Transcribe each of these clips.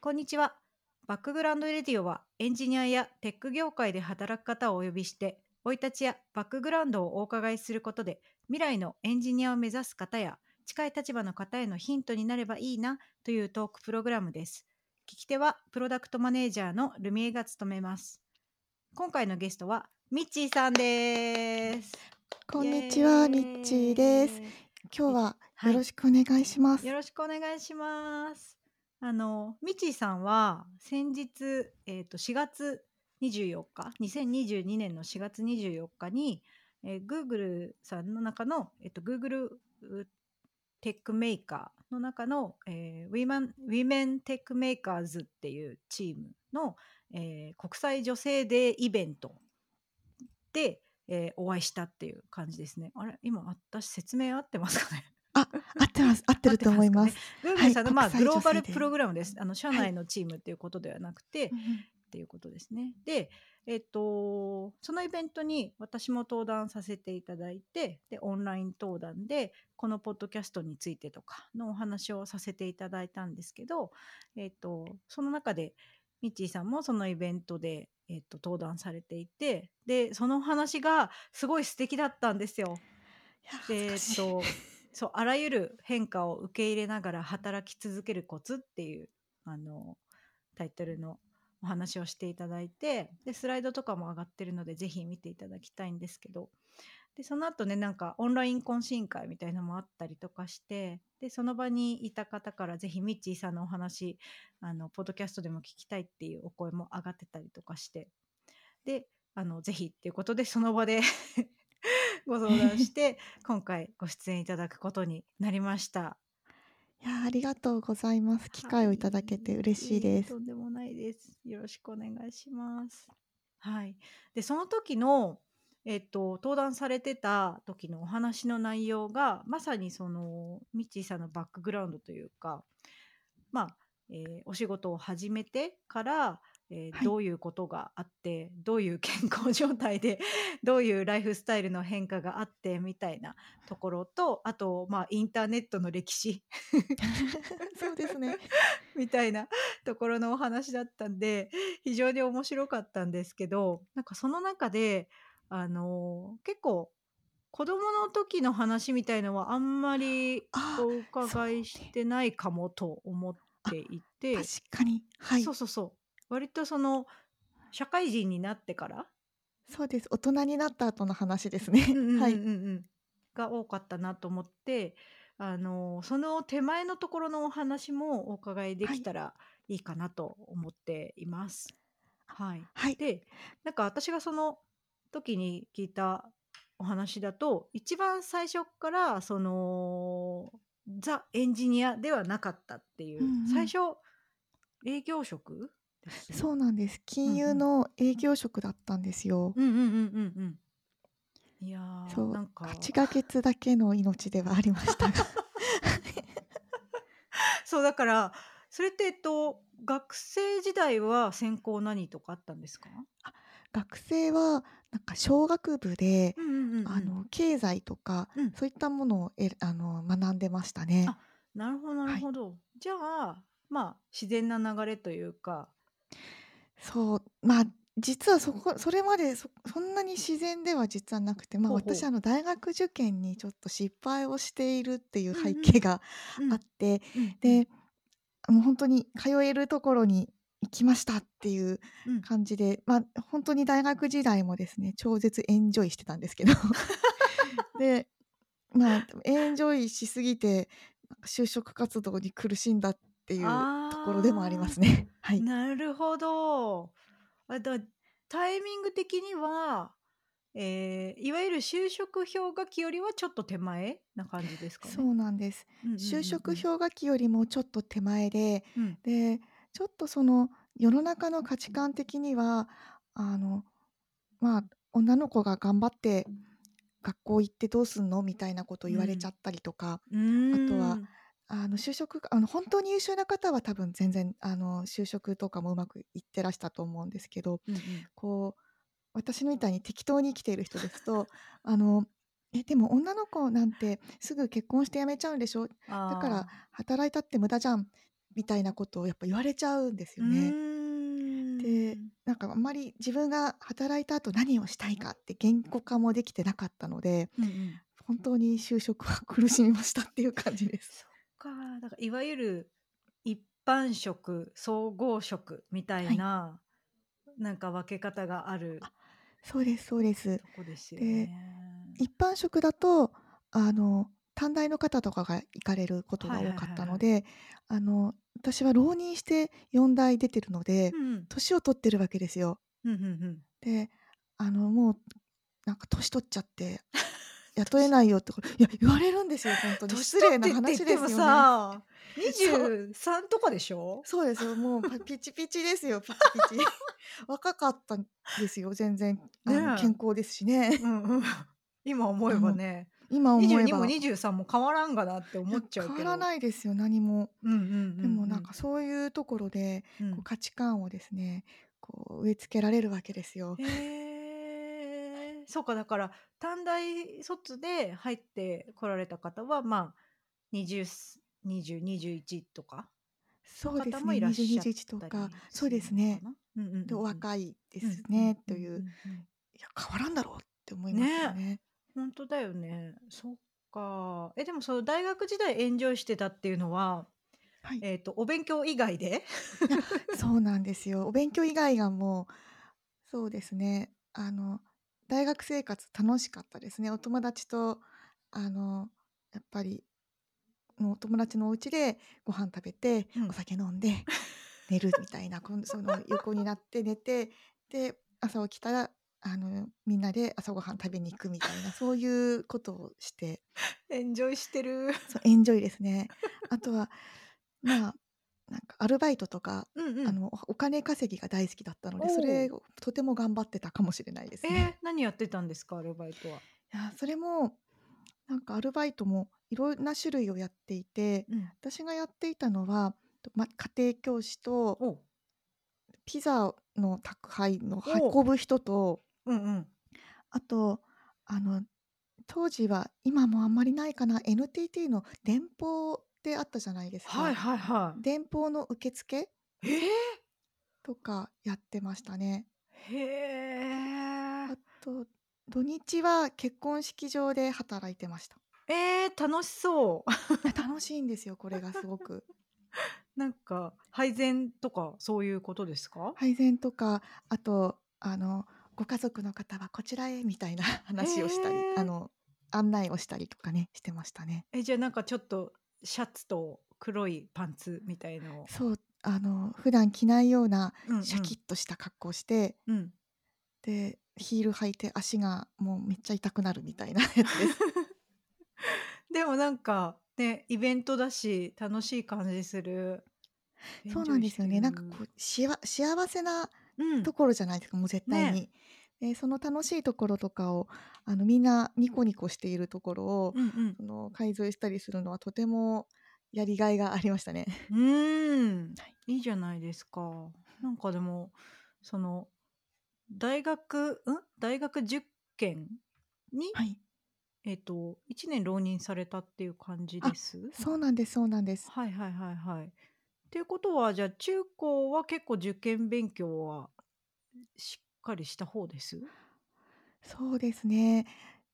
こんにちは。バックグラウンドレディオはエンジニアやテック業界で働く方をお呼びして、生い立ちやバックグラウンドをお伺いすることで、未来のエンジニアを目指す方や近い立場の方へのヒントになればいいなというトークプログラムです。聞き手はプロダクトマネージャーのルミエが務めます。今回のゲストはミッチーさんです。こんにちは、ミッチーです。今日ははいよろしくお願いします。よろしくお願いします。あのミッチーさんは先日、えー、と4月24日2022年の4月24日に、えー、Google さんの中の、えー、と Google テックメーカーの中の、えー、ウィメンウィメンテックメーカーズっていうチームの、えー国際女性デーイベントで、えーお会いしたっていう感じですね。あれ？今私説明合ってますかね？あ、合ってます。合ってると思います。グーグルさんの、まあ、グローバルプログラムです。あの社内のチームっていうことではなくて、っていうことですね。で、えっと、そのイベントに私も登壇させていただいて、で、オンライン登壇で、このポッドキャストについてとかのお話をさせていただいたんですけど、えっと、その中で、ミッチーさんもそのイベントで、えっと、登壇されていて、で、その話がすごい素敵だったんですよ。でえっとそうあらゆる変化を受け入れながら働き続けるコツっていうあのタイトルのお話をしていただいてでスライドとかも上がってるのでぜひ見ていただきたいんですけど。でその後ねなんかオンライン懇親会みたいのもあったりとかしてでその場にいた方からぜひミッチーさんのお話あのポッドキャストでも聞きたいっていうお声も上がってたりとかして。であのぜひっていうことでその場でご相談して今回ご出演いただくことになりました。いやありがとうございます。機会をいただけて嬉しいです。えとんでもないです。よろしくお願いします。はい。でその時のえっと登壇されてた時のお話の内容がまさにそのミッチーさんのバックグラウンドというか、まあ、えーお仕事を始めてから、えーはいどういうことがあってどういう 健康状態で どういうライフスタイルの変化があってみたいなところとあと、まあ、インターネットの歴史 そうですね。みたいなところのお話だったんで非常に面白かったんですけどなんかその中であの結構子供の時の話みたいのはあんまりあお伺いしてないかもと思っていて、確かに。はい。そうそうそう割とその社会人になってから？そうです。大人になった後の話ですね。はい。うんうん が多かったなと思ってあのその手前のところのお話もお伺いできたらいいかなと思っています。はい、はい。でなんか私がその時に聞いたお話だと一番最初からそのザ・エンジニアではなかったっていう、うんうん最初営業職そうなんです。金融の営業職だったんですよ。うんうんうんうんうんいやーそうなんか8ヶ月だけの命ではありましたが。そうだからそれってえっと学生時代は専攻何とかあったんですか？学生はなんか商学部で、うんうんうんうんあの経済とか、うんそういったものをえあの学んでましたね。あなるほどなるほど。じゃあまあ自然な流れというか。そうまあ実はそこそれまでそそんなに自然では実はなくて、まあ、ほうほう。私あの大学受験にちょっと失敗をしているっていう背うんうん。景がうん。あって、うん。でもう本当に通えるところに行きましたっていううん。感じで、まあ本当に大学時代もですね超絶エンジョイしてたんですけど。でまあエンジョイしすぎてなんか就職活動に苦しんだっていうところでもありますね。はい、なるほど。あだタイミング的には、えーいわゆる就職氷河期よりはちょっと手前な感じですかね。そうなんです。うんうんうんうん就職氷河期よりもちょっと手前で、うんでちょっとその世の中の価値観的にはあのまあ女の子が頑張って学校行ってどうすんのみたいなことを言われちゃったりとか、うーんあとはあの就職あの本当に優秀な方は多分全然あの就職とかもうまくいってらしたと思うんですけどうんうんこう私みたいに適当に生きている人ですとあのえでも女の子なんてすぐ結婚して辞めちゃうんでしょ？だから働いたって無駄じゃんっみたいなことをやっぱ言われちゃうんですうよね。ーでん。なんかあんまり自分が働いた後何をしたいかって言語化もできてなかったので、うんうん。本当に就職は苦しみましたっていう感じです。か、だからいわゆる一般職、総合職みたはいい。な、なんか分け方があるあ、そうですそうです。とこですよで、ね。一般職だと、あの、短大の方とかが行かれることはいが多かっはいはいはい。たので、あの、私は浪人して4大出てるので、うんうん。年を取ってるわけですよ。うんうんうん。で、あの、もう、なんか年取っちゃって、雇え年ないよとか、いや、言われるんですよ、ほんとに。年失礼な話ですよね。さ、そう。23とかでしょ？そうですよ、もう、ぱ ピチピチですよ、ピチピチ。若かったんですよ、全然。ね健康ですしね。え。うんうん。今思えばね、今思え22もば23も変わらんがなって思っちゃうけ変わらど。ないですよ、何も。うんうんうんでもなんうん。かそういうところで、うん。こう価値観をですね、こう植え付けられるわけですよ。へえ。そうか、だから短大卒で入ってこられた方は、まあ、20す20、21とかのそうですね、方もいらっ20、しゃっ21とたか、りそうですね。な？うんうんうんで、おうん。若いですね、うんという。いや、変わらんだろうって思いますよねえ。ね。ほんとだよね。そっか。え、でもその大学時代エンジョイしてたっていうのは、はい。えっと、お勉強以外で？そうなんですよ。お勉強以外がもう、そうですね、あの、大学生活楽しかったですね。お友達と、あの、やっぱり、お友達のお家でご飯食べて、うん。お酒飲んで、寝るみたいな、その横になって寝て、で、朝起きたら、あの、みんなで朝ごはん食べに行くみたいな、そういうことをして。エンジョイしてる。そう、エンジョイですね。あとは、まあ、なんかアルバイトとか、うんうん。あの、おお金稼ぎが大好きだったので、そおれとても頑張ってたかもしれないですえね。え、何やってたんですか？アルバイトは。いや、それも、なんかアルバイトもいろんな種類をやっていて、うん。私がやっていたのは、と、ま、家庭教師とお。ピザの宅配の。運ぶ人とうんうん。あと、あの、当時は、今もあんまりないかな、NTT の電報ってあったじゃないですはいか。はいはい。電報の受付ええ！とかやってましたね。へえ。あと、土日は結婚式場で働いてました。ええ、楽しそう。楽しいんですよ、これがすごく。なんか、配膳とかそういうことですか？配膳とか、あと、あの、ご家族の方はこちらへみたいなへ話をしたり、あえ。の、案内をしたりとかね、してましたね。え、じゃ、なんかちょっとシャツと黒いパンツみたいのをそう、あの、普段着ないようなうんシャうん。キッとした格好してうん。で、ヒール履いて足がもうめっちゃ痛くなるみたいなやつです。でもなんか、ね、イベントだし、楽しい感じする。エそうなんですよね。なんかこる。う、しわ幸せなうん。ところじゃないですか、もう絶対ね。に。で、その楽しいところとかを、あの、みんなニコニコしているところを、うんうん。その、介添えしたりするのはとてもやりがいがありましたね。うーん、はい。いいじゃないですか。なんかでも、その、大学ん？大学受験に、はい。えっと、1年浪人されたっていう感じあ、です？そうなんですそうなんです。はいはいはいはい。っていうことは、じゃあ、中高は結構受験勉強はしっかりした方です？そうですね。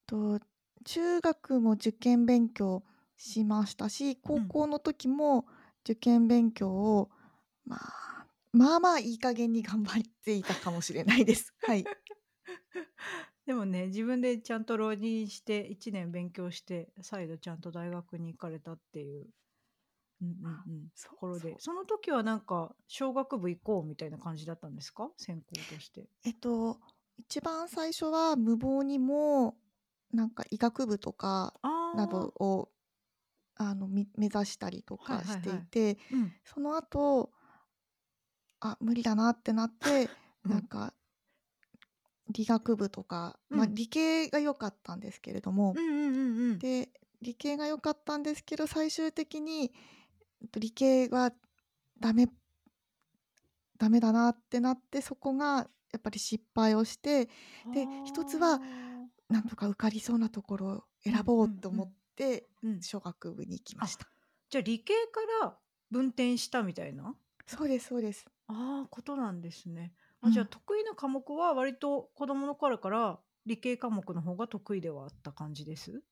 と、中学も受験勉強しましたし、うん。高校の時も受験勉強を、まあ、まあまあいい加減に頑張っていたかもしれないです。はい。でもね、自分でちゃんと浪人して1年勉強して、再度ちゃんと大学に行かれたっていううんうんあ、うん、ところで、その時はなんか小学部行こうみたいな感じだったんですか？専攻として。えっと、一番最初は無謀にも、なんか医学部とかなあどを、あの、み目指したりとあ。はいかしてはいはい。いて、うん。その後、あ、無理だなってなって、うん。なんか理学部とか、ま、うん。理系が良かったんですけれども、うんうんうんうん。で、理系が良かったんですけど、最終的に、えっと、理系はダメダメだなってなって、そこがやっぱり失敗をして、で、一つはああ。なんとか受かりそうなところを選ぼうと思っ。て、うん。商学部に行きまあ、した。じゃ、理系から分転したみたいな？そうですそうです。ああことなんですね。あじゃあうん。得意な科目は割と子供の頃から理系科目の方が得意ではあった感じです？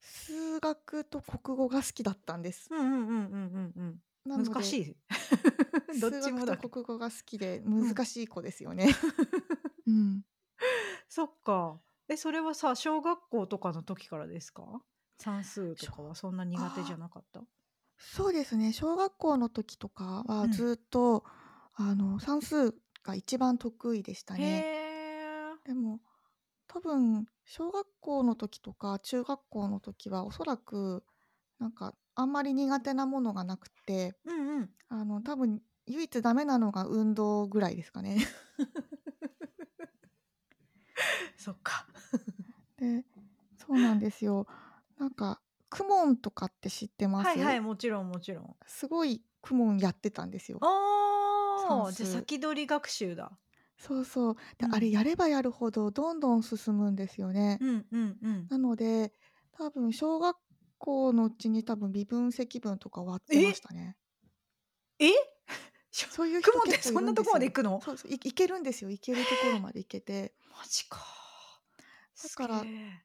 数学と国語が好きだったんです。うんうんうんうんうんうん。なので難しい。どっ数学ちもだけど。と国語が好きでうん。難しい子ですよね。うん。そっか。え、それはさ、小学校とかの時からですか？算数としょかはそんな苦手じゃああ。なかった？そうですね、小学校の時とかうん。はずっとあの算数が一番得意でしたへね。え。でも多分小学校の時とか中学校の時はおそらくなんかあんまり苦手なものがなくて、うんうん。あの多分唯一ダメなのが運動ぐらいですかね。そっか。で、そうなんですよ。なんか公文とかって知ってます？はいはい、もちろんもちろん。すごい公文やってたんですよ。ああ、じゃ。先取り学習だ。そうそう。で、あれうん。やればやるほどどんどん進むんですよね。うんうんうん。なので、多分小学校のうちに多分微分積分とか終わってまえ？したね。え？しょそういう公文って人結構いそんなとこまるんですよ。で行くの？そうそう、いいけるんですよ。いけるところまで行けて。マジか。すげだからえ。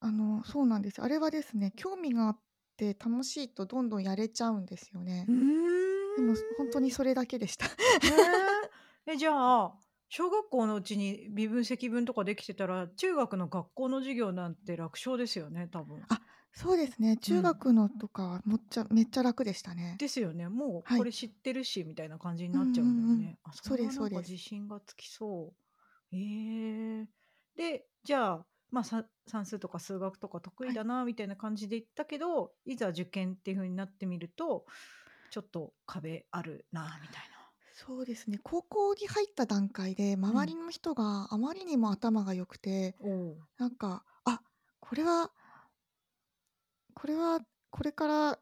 あの、そうなんです。あれはですね、興味があって楽しいとどんどんやれちゃうんですよね。うでもほんとにーん。それだけでした。へえ。え、じゃあ、小学校のうちに微分積分とかできてたら、中学の学校の授業なんて楽勝ですよね、多分。あ、そうですね。うん。中学のとかはもっちゃめっちゃ楽でしたね。ですよね。もうはい。これ知ってるしみたいな感じになっちゃうもんうん。ね。あ、そそうれはなんかですそうです。自信がつきそう。へえ。で、じゃあ、ま、さ算数とか数学とか得はい。意だなみたいな感じで行ったけど、いざ受験っていう風になってみると、ちょっと壁あるなみたいな。そうですね。高校に入った段階でうん。周りの人があまりにも頭が良くて、おお。なんか、あ、これはこれはこれから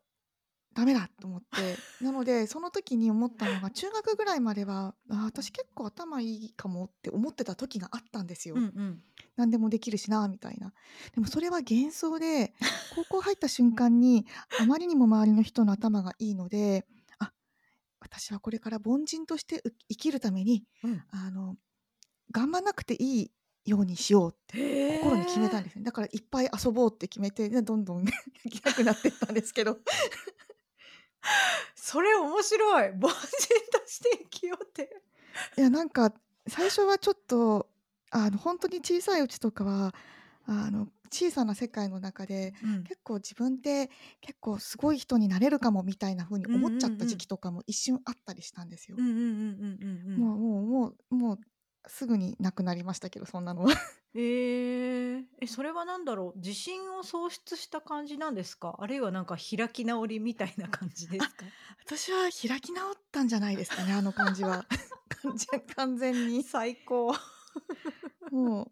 ダメだと思って、なので、その時に思ったのが、中学ぐらいまでは、あ、私結構頭いいかもって思ってた時があったんですよ。うんうん。何でもできるしなみたいな。でもそれは幻想で、高校入った瞬間にあまりにも周りの人の頭がいいので、あ、私はこれから凡人としてう生きるために、うん。あの、頑張んなくていいようにしようって心に決めたん。ですね。だからいっぱい遊ぼうって決めて、で、どんどん 行きたくなってったんですけど。それ面白い。凡人として生きようって。いや、なんか最初はちょっと、あの、ほんとに小さいうちとかは、あの、小さな世界の中で、うん。結構自分って結構すごい人になれるかもみたいな風にうん思っちゃっ。た時期とかも一瞬あったりしたんですよ。もうもうもうもうすぐになくなりましたけど、そんなのは。ええ。え、それは何だろう、自信を喪失した感じなんですか？あるいはなんか開き直りみたいな感じですあ、か？私は開き直ったんじゃないですかね、あの感じは。完全に。最高。も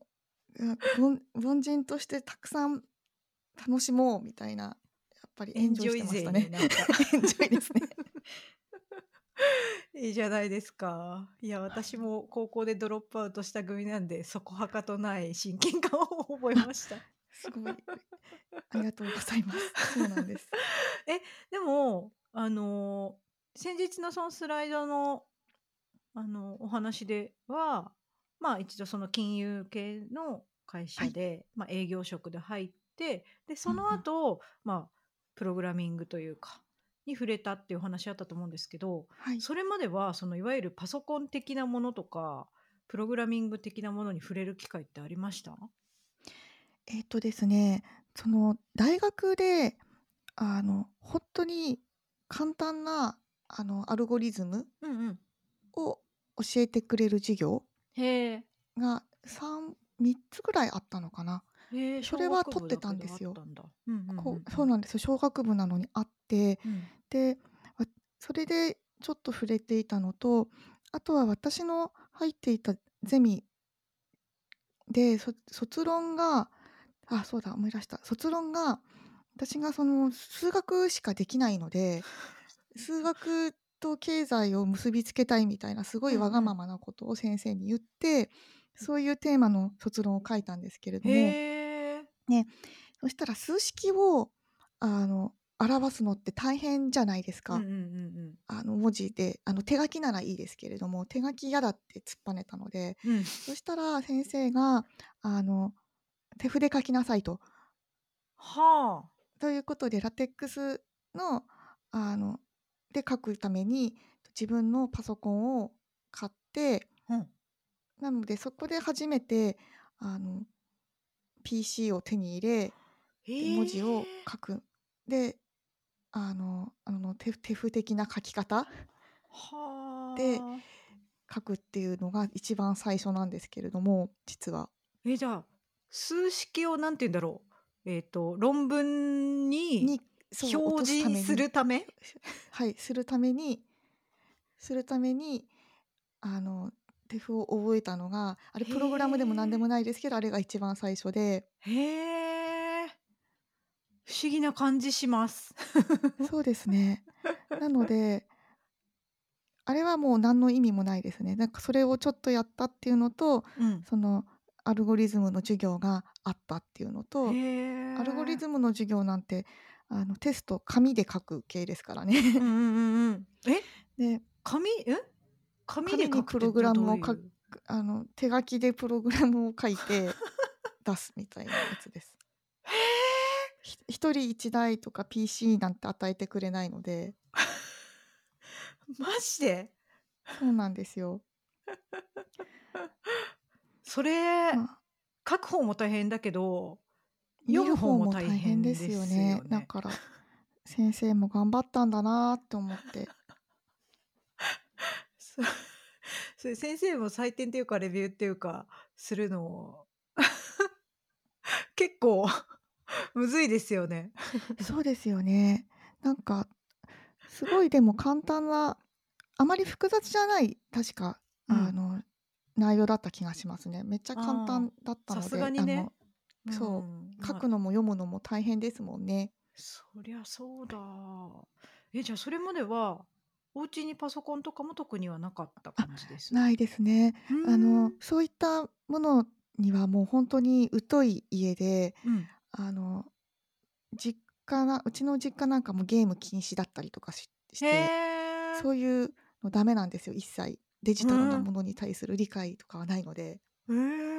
凡人としてたくさん楽しもうみたいな、やっぱりエエンンジョイしてましたね。エンジョイですね。いいじゃないですか。いや、私も高校でドロップアウトした組なんで、そこはかとない親近感を覚えあ、ました。すごい。ありがとうございます。そうなんです。え、でも、あの、先日のそのスライドの、あの、お話では、まあ、一度その金融系の会はい。社で、ま、営業職で入って、で、うそのんうん。後、まあ、プログラミングというか、に触れたっていうお話あったと思うんですけど、はい。それまではそのいわゆるパソコン的なものとか、プログラミング的なものに触れる機会ってありました？えっとですね、その大学で、あの、ほんとに簡単な、あの、アルゴリズムうんうん。を教えてくれる授業へえ。が、3、3つぐらいあったのかな。へえ、それは取ってたんですよ。こううん。そうなんですよ。小学部なのにあって、うん。で、わそれでちょっと触れていたのと、あとは私の入っていたゼミで、そ卒論があ、そうだ、思い出した。卒論が、私がその数学しかできないので、数学と経済を結びつけたいみたいなすごいわが。ままなことを先生に言って、そういうテーマの卒論を書いたんですけれども。ね、そしたら数式を、あの、表すのって大変じゃないですか。うんうんうんあの文字であの手書きならいいですけれども手書き嫌だって突っぱねたのでうん。うん。そしたら先生があの手筆書きなさいと。はあ。ということでラテックスのあので書くために自分のパソコンを買ってうん。なのでそこで初めてあの PC を手に入れで文字を書く。であのあの手手譜的な書き方はあ。で書くっていうのが一番最初なんですけれども実は。えじゃあ数式をなんて言うんだろう。えっ、と論文に表示するため。はいするためにするためにあの手譜を覚えたのがあれプログラムでも何でもないですけどあれが一番最初でへえ。不思議な感じします。そうですね。なのであれはもう何の意味もないですね。なんかそれをちょっとやったっていうのとうん。そのアルゴリズムの授業があったっていうのと。アルゴリズムの授業なんてあのテスト紙で書く系ですからね。うんうんうんうん。え？で紙？え？紙で書くってプログラムをどういう？あの手書きでプログラムを書いて出すみたいなやつです。へ ひ一人一台とか PC なんて与えてくれないのでえ。マジで？そうなんですよ。それ、まあ書く方も大変だけど見読む方もも大変でですすよよねね。だから先生も頑張ったんだなーって思って。そそれ先生も採点っていうかレビューっていうかするのを 結構むずいですよね。そうですよね。なんかすごいでも簡単なあまり複雑じゃない確か、うんあの内容だった気がしますね。めっちゃ簡単だったので、さすがにねそうん書まあくのも読むのも大変ですもんね。そりゃそうだ。えじゃあそれまではお家にパソコンとかも特にはなかった感じです？ないですね。あのそういったものにはもう本当に疎い家で、うんあの実家なうちの実家なんかもゲーム禁止だったりとかしして。そういうのダメなんですよ一切デジタルなうんものに対する理解とかはないので、へえ。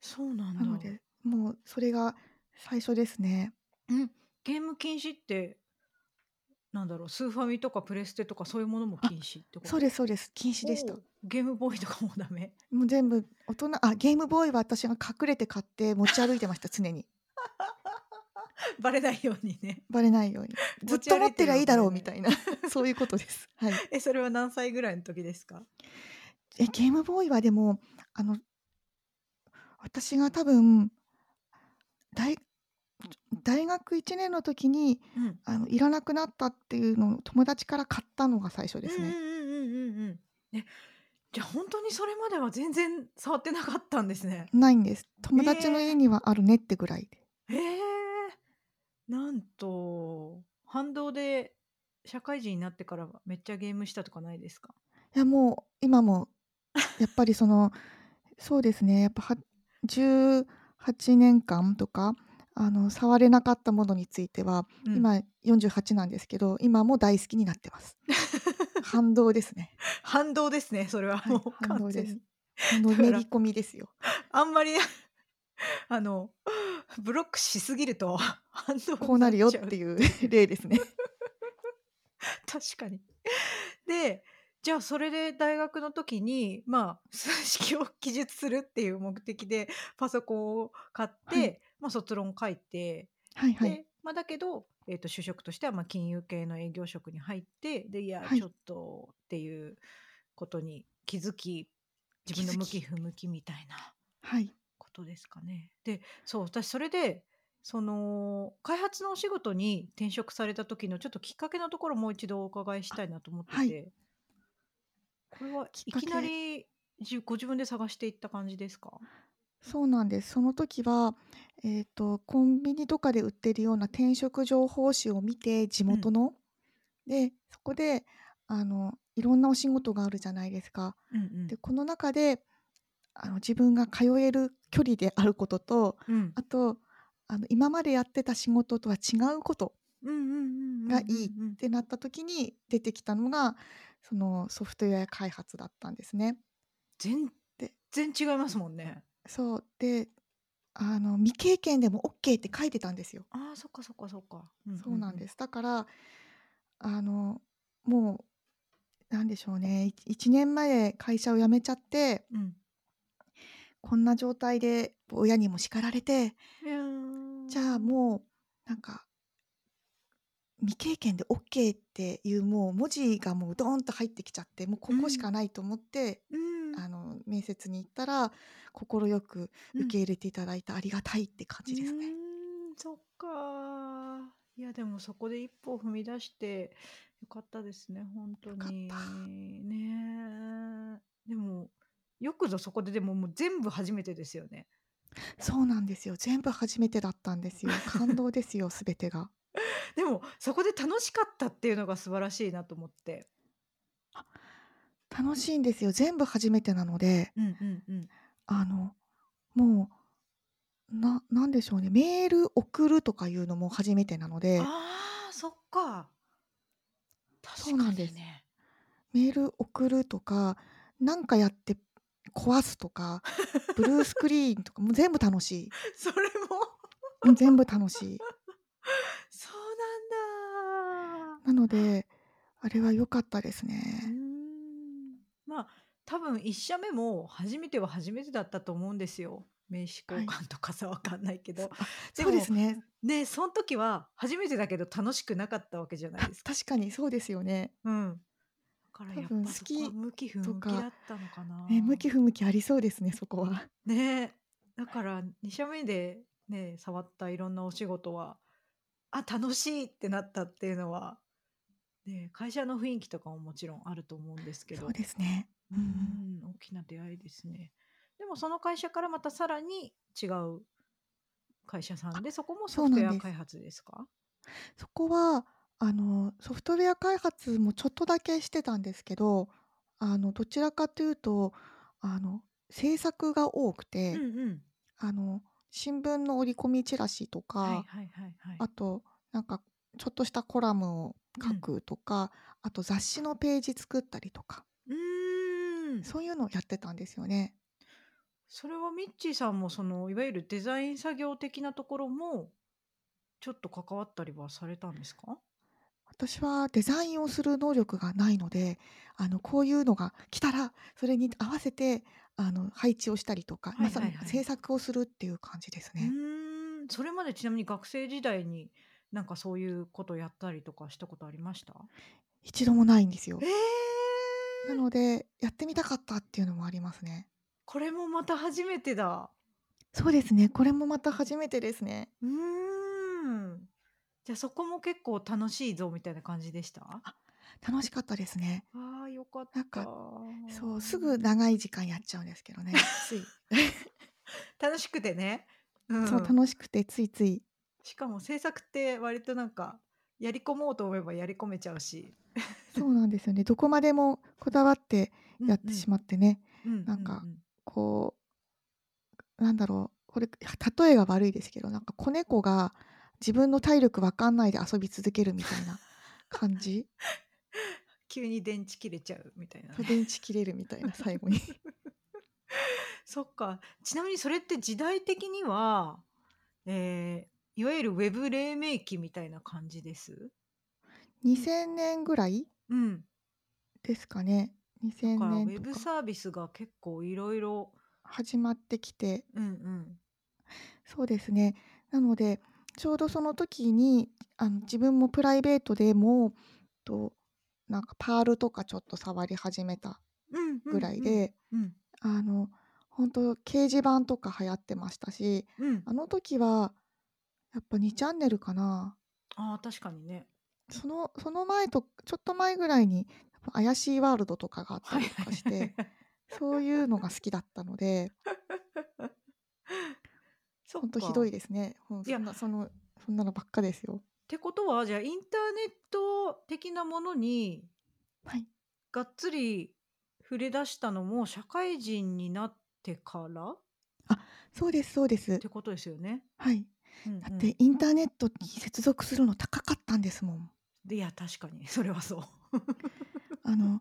そうなんだ。なのでもうそれが最初ですね。うん、ゲーム禁止ってなんだろうスーファミとかプレステとかそういうものも禁止ってこと？そうですそうです。禁止でした。ゲームボーイとかもダメ？もう全部大人あゲームボーイは私が隠れて買って持ち歩いてました 常に。バレないようにね。バレないように。ずっと持ってりゃいいだろうみたいな そういうことです。はい。えそれは何歳ぐらいの時ですか？えゲームボーイはでもあの私が多分大大学1年の時にうん。あのいらなくなったっていうのを友達から買ったのが最初ですね。うんうんうんうんうんえじゃあ本当にそれまでは全然触ってなかったんですね。ないんです。友達の家にはあるねってぐらいで。へえなんと反動で社会人になってからめっちゃゲームしたとかないですか？いやもう今もやっぱりそのそうですね。やっぱは18年間とかあの触れなかったものについては、うん今48なんですけど今も大好きになってます。反動ですね。反動ですねそれははい反動です反動めり込みですよ。あんまり あのブロックしすぎると反動こうなるよっていう例ですね。確かに。でじゃあそれで大学の時にまあ数式を記述するっていう目的でパソコンを買って、はいまあ、卒論書いて、はいはい。でまあ、だけど、えー、と就職としてはまあ金融系の営業職に入ってでいや、はいちょっとっていうことに気づき自分の向き不向きみたいなはい。ことですかね。でそう私それでその開発のお仕事に転職された時のちょっときっかけのところもう一度お伺いしたいなと思ってて、はいこれはいきなりじご自分で探していった感じですか？そうなんです。その時は、えっ、と、コンビニとかで売ってるような転職情報誌を見て、地元の。で、そこで、あの、いろんなお仕事があるじゃないですか。うんうんで、この中で、あの、自分が通える距離であることと、うんあと、あの、今までやってた仕事とは違うことうんうんうんうんがいいっうんうん。てなった時に出てきたのが、そのソフトウェア開発だったんですね。全で然違いますもんね。そう、で、あの未経験でもオッケーって書いてたんですよ。ああ、そっかそっかそっか。うんうんうん。そうなんです。だから、あの、もう、なんでしょうね、い1年前会社を辞めちゃってうん。こんな状態で親にも叱られて。じゃあもうなんか未経験でオッケーっていうもう文字がもうドーンと入ってきちゃって、もうこうん。こしかないと思って、うん。あの面接に行ったら快くうん。受け入れていただいてありがたいって感うじですね。ーん、そっか。いやでもそこで一歩踏み出してよかったですね、ほんとよかっに。た。ねえ。でも、よくぞそこででももう全部初めてですよね。そうなんですよ。全部初めてだったんですよ。感動ですよ、全てが。でも、そこで楽しかったっていうのが素晴らしいなと思って。あ、楽しいんですよ。全部初めてなので、うんうんうん。あの、もう、ななんでしょうね、メール送るとかいうのも初めてなのでああ、そっか。確か。にね。メール送るとか、なんかやって壊すとか、ブルースクリーンとかもう全部楽しい。それもうん、全部楽しい。なので、あれは良かったですうーね。ん。まあ、多分1社目も初めては初めてだったと思うんですよ。名刺交はい。換とかさ、わかんないけそど。あ、でそうですも、ね。ね、そん時は初めてだけど楽しくなかったわけじゃないあ、ですか。確かにそうですよね。うん。だから多分好やっぱそこはき向き不と向きだか、ったのかね、向きな。不向きありそうですね、そこは。ね。だから2社目でね、触ったいろんなお仕事は、あ、楽しいってなったっていうのは、ね、会社の雰囲気とかももちろんあると思うんですけそうど。ですね。ううん大きな出会いですね。でもその会社からまたさらに違う会社さんあ、で、そこもソそうフトウなんです。ェア開発ですか？そこは、あの、ソフトウェア開発もちょっとだけしてたんですけど、あの、どちらかというと、あの、制作が多くうて、んうん。あの、新聞の折り込みチラシとはいか、はいはいはい。あと、なんか、ちょっとしたコラムを書うん。くとか、あと雑誌のページ作ったりとか。うーん。そういうのをやってたんですよね。それはミッチーさんもそのいわゆるデザイン作業的なところも、ちょっと関わったりはされたんですか？私はデザインをする能力がないので、あの、こういうのが来たら、それに合わせて、あの、配置をしたりとか、はまさにいはいはい。制作をするっていう感じですうね。ーん、それまでちなみに学生時代に、なんかそういうことやったりとかしたことありました？一度もないんですよ。ええ！なので、やってみたかったっていうのもありますね。これもまた初めてだ。そうですね、これもまた初めてですね。うーん。じゃ、そこも結構楽しいぞみたいな感じでした？あ、楽しかったですね。ああ、よかった。なんか、そう、すぐ長い時間やっちゃうんですけどね、つい。楽しくてね。うそう、ん。楽しくてついつい。しかも制作って割となんか、やり込もうと思えばやり込めちゃうし。そうなんですよね。どこまでもこだわって。やってしまってね、うんうんなんか、うん。こう、なんだろう、これ、例えが悪いですけど、なんか子猫が自分の体力わかんないで遊び続けるみたいな 感じ。急に電池切れちゃうみたいなね。電池切れるみたいな、最後に。そっか。ちなみにそれって時代的には、ええ、いわゆるウェブ黎明期みたいな感じです？2000年ぐらい？うん。ですかね。だ2000からウ年とか。ェブサービスが結構いろいろ始まってきて。うんうん。そうですね。なので、ちょうどその時に、あの、自分もプライベートでも、と、なんかパールとかちょっと触り始めたうんうぐら。いで、うん。あの、ほんと掲示板とか流行ってましたし、うん。あの時は、やっぱ2チャンネルかな。ああ、確かにね。そのその前とちょっと前ぐらいに、怪しいワールドとかがあったはいりとかして、そういうのが好きだったので。そっほんとひどいか。ですね。ほんいやそんなそのそんなのばっかですよ。ってことは、じゃあインターネット的なものにはい。がっつり触れ出したのも社会人になってから？あ、そうですそうです。ってことですよね。はい。うんうんだってインターネットに接続するの高かったんですもん。でいや確かに それはそう。あの、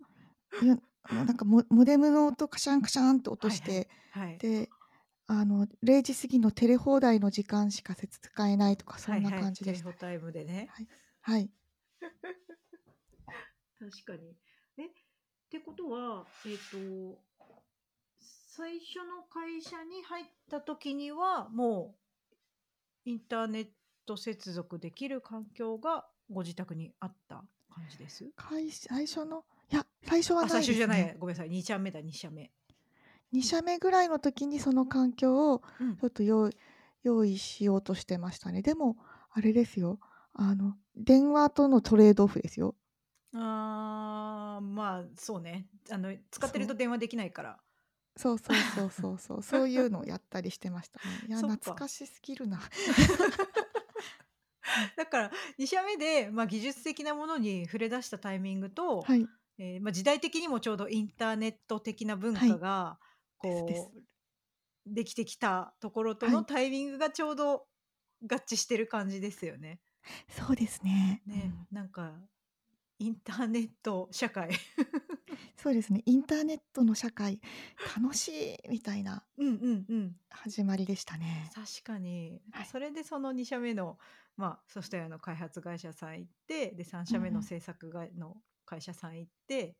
いやなんかモモデムの音カシャンカシャンって落として、はいで、あの0時過ぎのテレ放題の時間しか接使えないとかそんなはいはい感じでした。テレホタイムでね。はい。確かに。えってことはえっ、と最初の会社に入った時にはもうインターネット接続できる環境がご自宅にあった感じです？会最初の？いや最初はあないです最初じゃないね。ごめんなさい2社目だ2社目。2社目ぐらいの時にその環境をうんちょっと用意用意しようとしてましたね。でもあれですよ。あの電話とのトレードオフですよ。あーまあそうねあの使ってると電話できないからそうそうそうそうそうそういうのをやったりしてましたね。いや懐かしすぎるな。だから2社目で、まあ、技術的なものに触れ出したタイミングと、はい。えーまあ、時代的にもちょうどインターネット的な文化がこう、ですできてきたところとのはいタイミングがちょうど合致してる感じですよね。そうですね。ね、なんかインターネット社会そうですね。インターネットの社会楽しいみたいなうんうんうん始まりでしたね。確かに、はいそれでその2社目の、まあ、ソフトウェアの開発会社さん行ってで3社目うんうんの制作会の会社さん行って、っ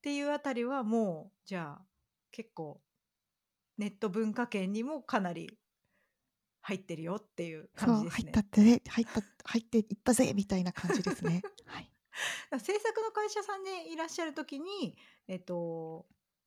ていうあたりはもうじゃあ結構ネット文化圏にもかなり入ってるよっていう感じですね。入ったってね入った入っていったぜみたいな感じですね。はい。制作の会社さんでいらっしゃる時に、えっと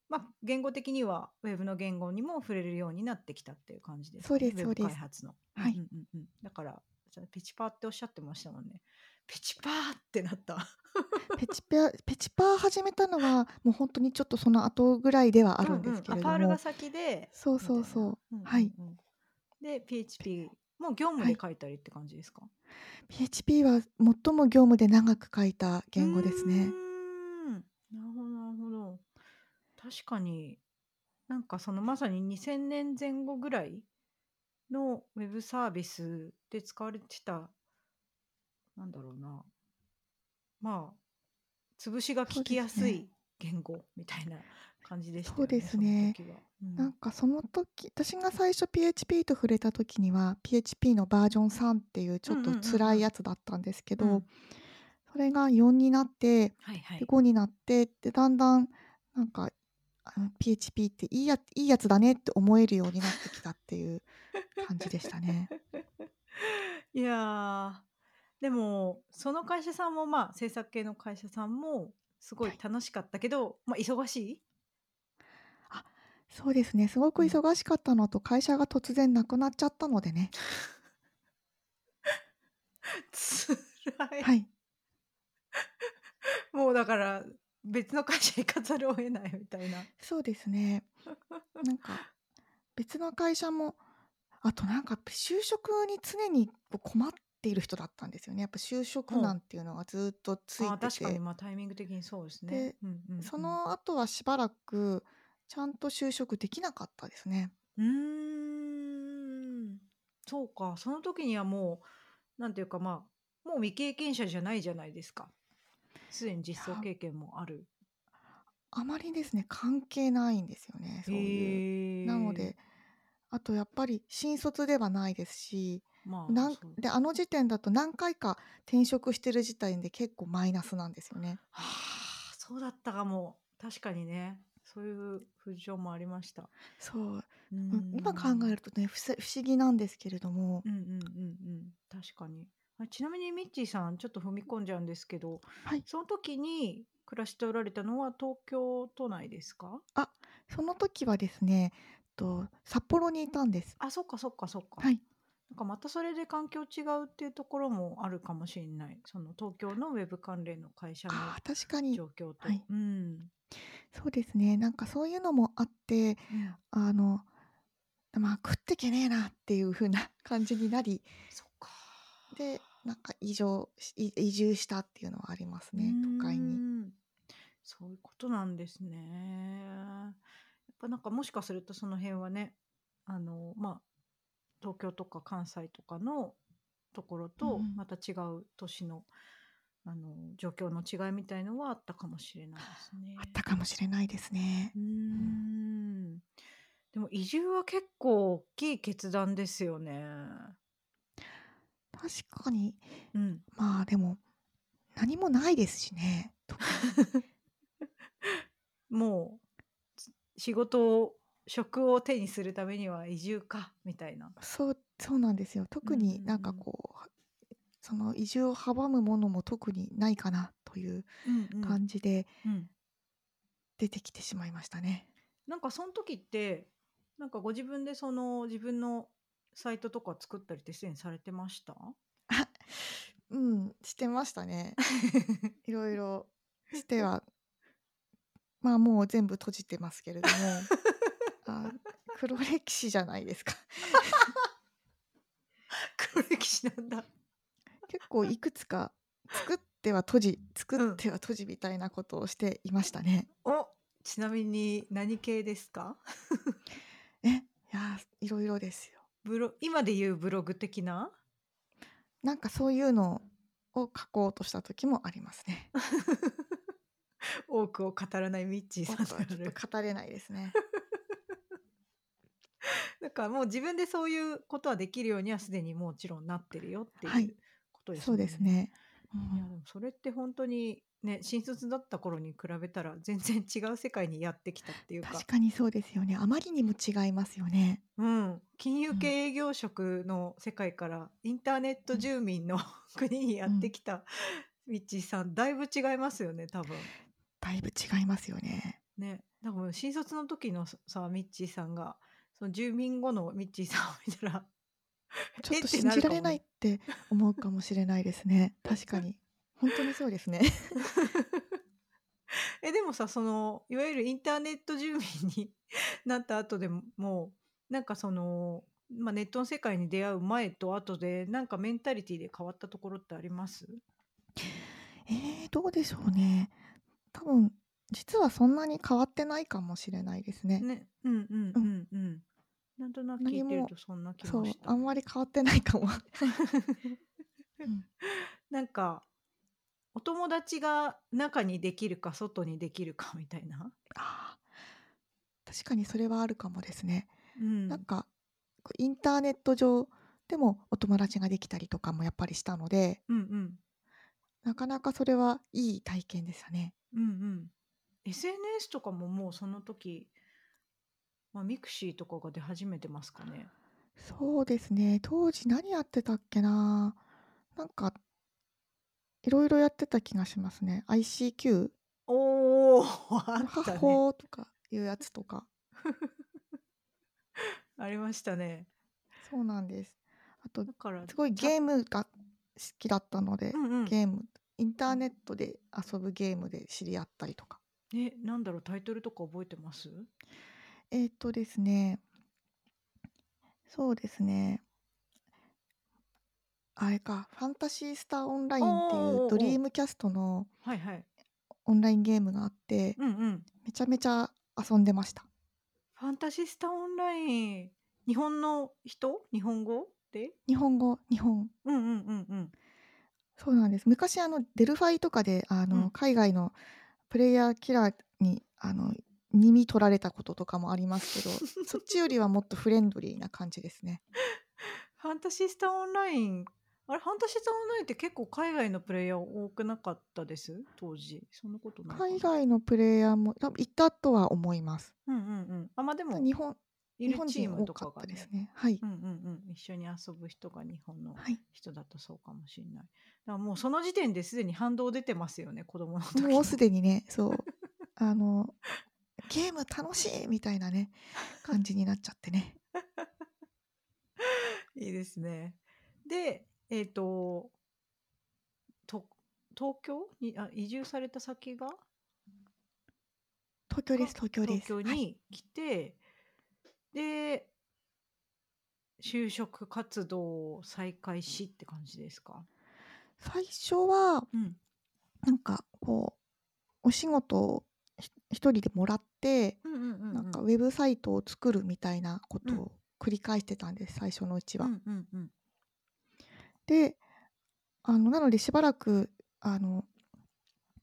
まあ、言語的にはウェブの言語にも触れるようになってきたっていう感じですかそうですそうです。開発の。はい。うんうんうん。うんだからペチパーっておっしゃってましたもんね。ペチパーってなった。ペチペアペチパー始めたのはもう本当にちょっとその後ぐらいではあるんですけれども、うんうん。あパールが先でそうそうそう。うんうんうん。で PHP もう業務で書いたりって感じですか、PHP は最も業務で長く書いた言語ですね。ん。なるほどなるほど。確かになんかそのまさに2000年前後ぐらいのウェブサービスで使われてたなんだろうな。まあ潰しが聞きやすい言語みたいな感じでしたよねそうですね。なんかその時私が最初 PHP と触れた時には PHP のバージョン3っていうちょっとうんうんうんうん。辛いやつだったんですけど、うん。それが4になってはいはい。で5になってでだんだんなんか PHP っていいやいいやつだねって思えるようになってきたっていう感じでしたね。いやー。でもその会社さんもまあ制作系の会社さんもすごいはい。楽しかったけど、まあ忙しいそうですね。すごく忙しかったのと会社が突然なくなっちゃったのでね。つらい、はい。もうだから別の会社行かざるを得ないみたいな。そうですね。なんか別の会社もあとなんか就職に常にこう困っている人だったんですよね。やっぱ就職難っていうのがずっとついあて。て、確かに。まあタイミング的にそうですね。で、うんうんうん。その後はしばらくちゃんと就職できなかったですね。うーんそうかその時にはもうなんていうかまあもう未経験者じゃないじゃないですかすでに実装経験もあるあまりですね関係ないんですよね。そういう。なのであとやっぱり新卒ではないですし、まあなんであの時点だと何回か転職してる時点で結構マイナスなんですよね。はあそうだったかも確かにねそういう風潮もありました。そう。ううん。今考えるとね不思不思議なんですけれども、うんうんうんうん。確かに。あちなみにミッチーさんちょっと踏み込んじゃうんですけどはい、その時に暮らしておられたのは東京都内ですか？その時はですねと札幌にいたんです。あそっかそっかそっか、はい、なんかまたそれで環境違うっていうところもあるかもしれない。その東京のウェブ関連の会社のあー確かに。状況と、はい。うん、そうですねなんかそういうのもあってうん、あのまあ食ってけねえなっていう風な感じになりでなんか移住し移移住したっていうのはありますね都会うに。そういうことなんですね。やっぱなんかもしかするとその辺はねあのまあ東京とか関西とかのところうとん。また違う都市のあの状況の違いみたいのはあったかもしれないですあっね。たかもしれないですね。うん。ん。でも移住は結構大きい決断ですよね。確かに、うん。まあ、でも、何もないですしね。もう、つ仕事を職を手にするためには移住かみたいな。そうそうなんですよ。うん特うんになんかうん。こう、その移住を阻むものも特にないかなといううんうん。感じでうん。出てきてしまいましたね。なんかそん時って、なんかご自分でその自分のサイトとか作ったりってすでにされてました？あ、うん、してましたね。いろいろしては まあ、もう全部閉じてますけれども、あ、黒歴史じゃないですか。黒歴史なんだ。結構いくつか作っては閉じ、作うん。っては閉じみたいなことをしていましたね。お、ちなみに何系ですか？え、いや、いろいろですよ。ブロ今で言うブログ的な？なんかそういうのを書こうとした時もありますね。多くを語らないミッチーさんちょっ。と語れないですね。だからもう自分でそういうことはできるようにはすでにもちろんなってるよってはいい。うことですそう。ですね。ういや、ん。でもそれってほんとにね、新卒だった頃に比べたら全然違う世界にやってきたっていうか。確かにそうですよね。あまりにも違いますよね。うん。金融系うん。営業職の世界からインターネットうん。住民の 国にやうん。ってきたミッチーさん、だいぶ違いますよね、多分。だいぶ違いますよね。ね、多分新卒の時のさ、ミッチーさんが、その住民後のミッチーさんを見たら、ちょっと信じられないっ。て思うかもしれないですね。確かに。ほんとにそうですね。え、でもさ、その、いわゆるインターネット住民になった後でも、なんかその、ま、ネットの世界に出会う前と後で、なんかメンタリティで変わったところってあります？ええ、どうでしょうね。多分、実はそんなに変わってないかもしれないですね。ね、うんうんう。うんんうん。なんとなく聞何いてるもとそんな気もした。あんまり変わってないかも。うん。なんか、お友達が中にできるか外にできるかみたいな？ああ。確かにそれはあるかもですね。うなんん。か、インターネット上でもお友達ができたりとかもやっぱりしたのでうんうん。なかなかそれはいい体験でしたね。うんうん。SNS とかももうその時、ま、 mixi とかが出始めてますかね？そうですね。当時何やってたっけな。なんかいろいろやってた気がしますね。ICQ？おお、あったね。ほーとかいうやつとか。ありましたね。そうなんです。あと、だから、すごいチャゲームが好きだったので、うんうん。ゲームインタうん。ーネットで遊ぶゲームで知り合ったりとか。え、なんだろう、タイトルとか覚えてます？えっとですねそうですね。あれか、ファンタシースターオンラインっていうド。リームキャストのはいはい。オンラインゲームがあって、うんうん。めちゃめちゃ遊んでました。ファンタシースターオンライン、日本の人？日本語で？日本語日本。うんうんうんうん。そうなんです。昔あのディアブロとかであのうん。海外のプレイヤーキラーにあの耳取られたこととかもありますけど、そっちよりはもっとフレンドリーな感じですね。ファンタシースターオンライン、あれ、ファンタシスタオンラインって結構海外のプレイヤー多くなかったです？当時。そんなことないか海な？外のプレイヤーも多分いたとは思います。うんうんうん。あ、ま、でも、日本日いるチームとかがかったですね。ね。はい。うんうんうん。一緒に遊ぶ人が日本のはい。人だとそうかもしんない。だからもうその時点ですでに反動出てますよね、子供の時もうすの。でにね、そう、あの、ゲーム楽しいみたいなね、感じになっちゃってね。いいですね。で、えっとと東京？に、あ、移住された先が？東京ですか東東京です。はい。京に来て、で就職活動を再開しって感じですか？最初は、うん。なんかこう、お仕事をひ一人でもらっなんかウェブサイトを作るみたいなこうん。とを繰り返してたんです最初のうちは。うんうんうんであのなのでしばらくあの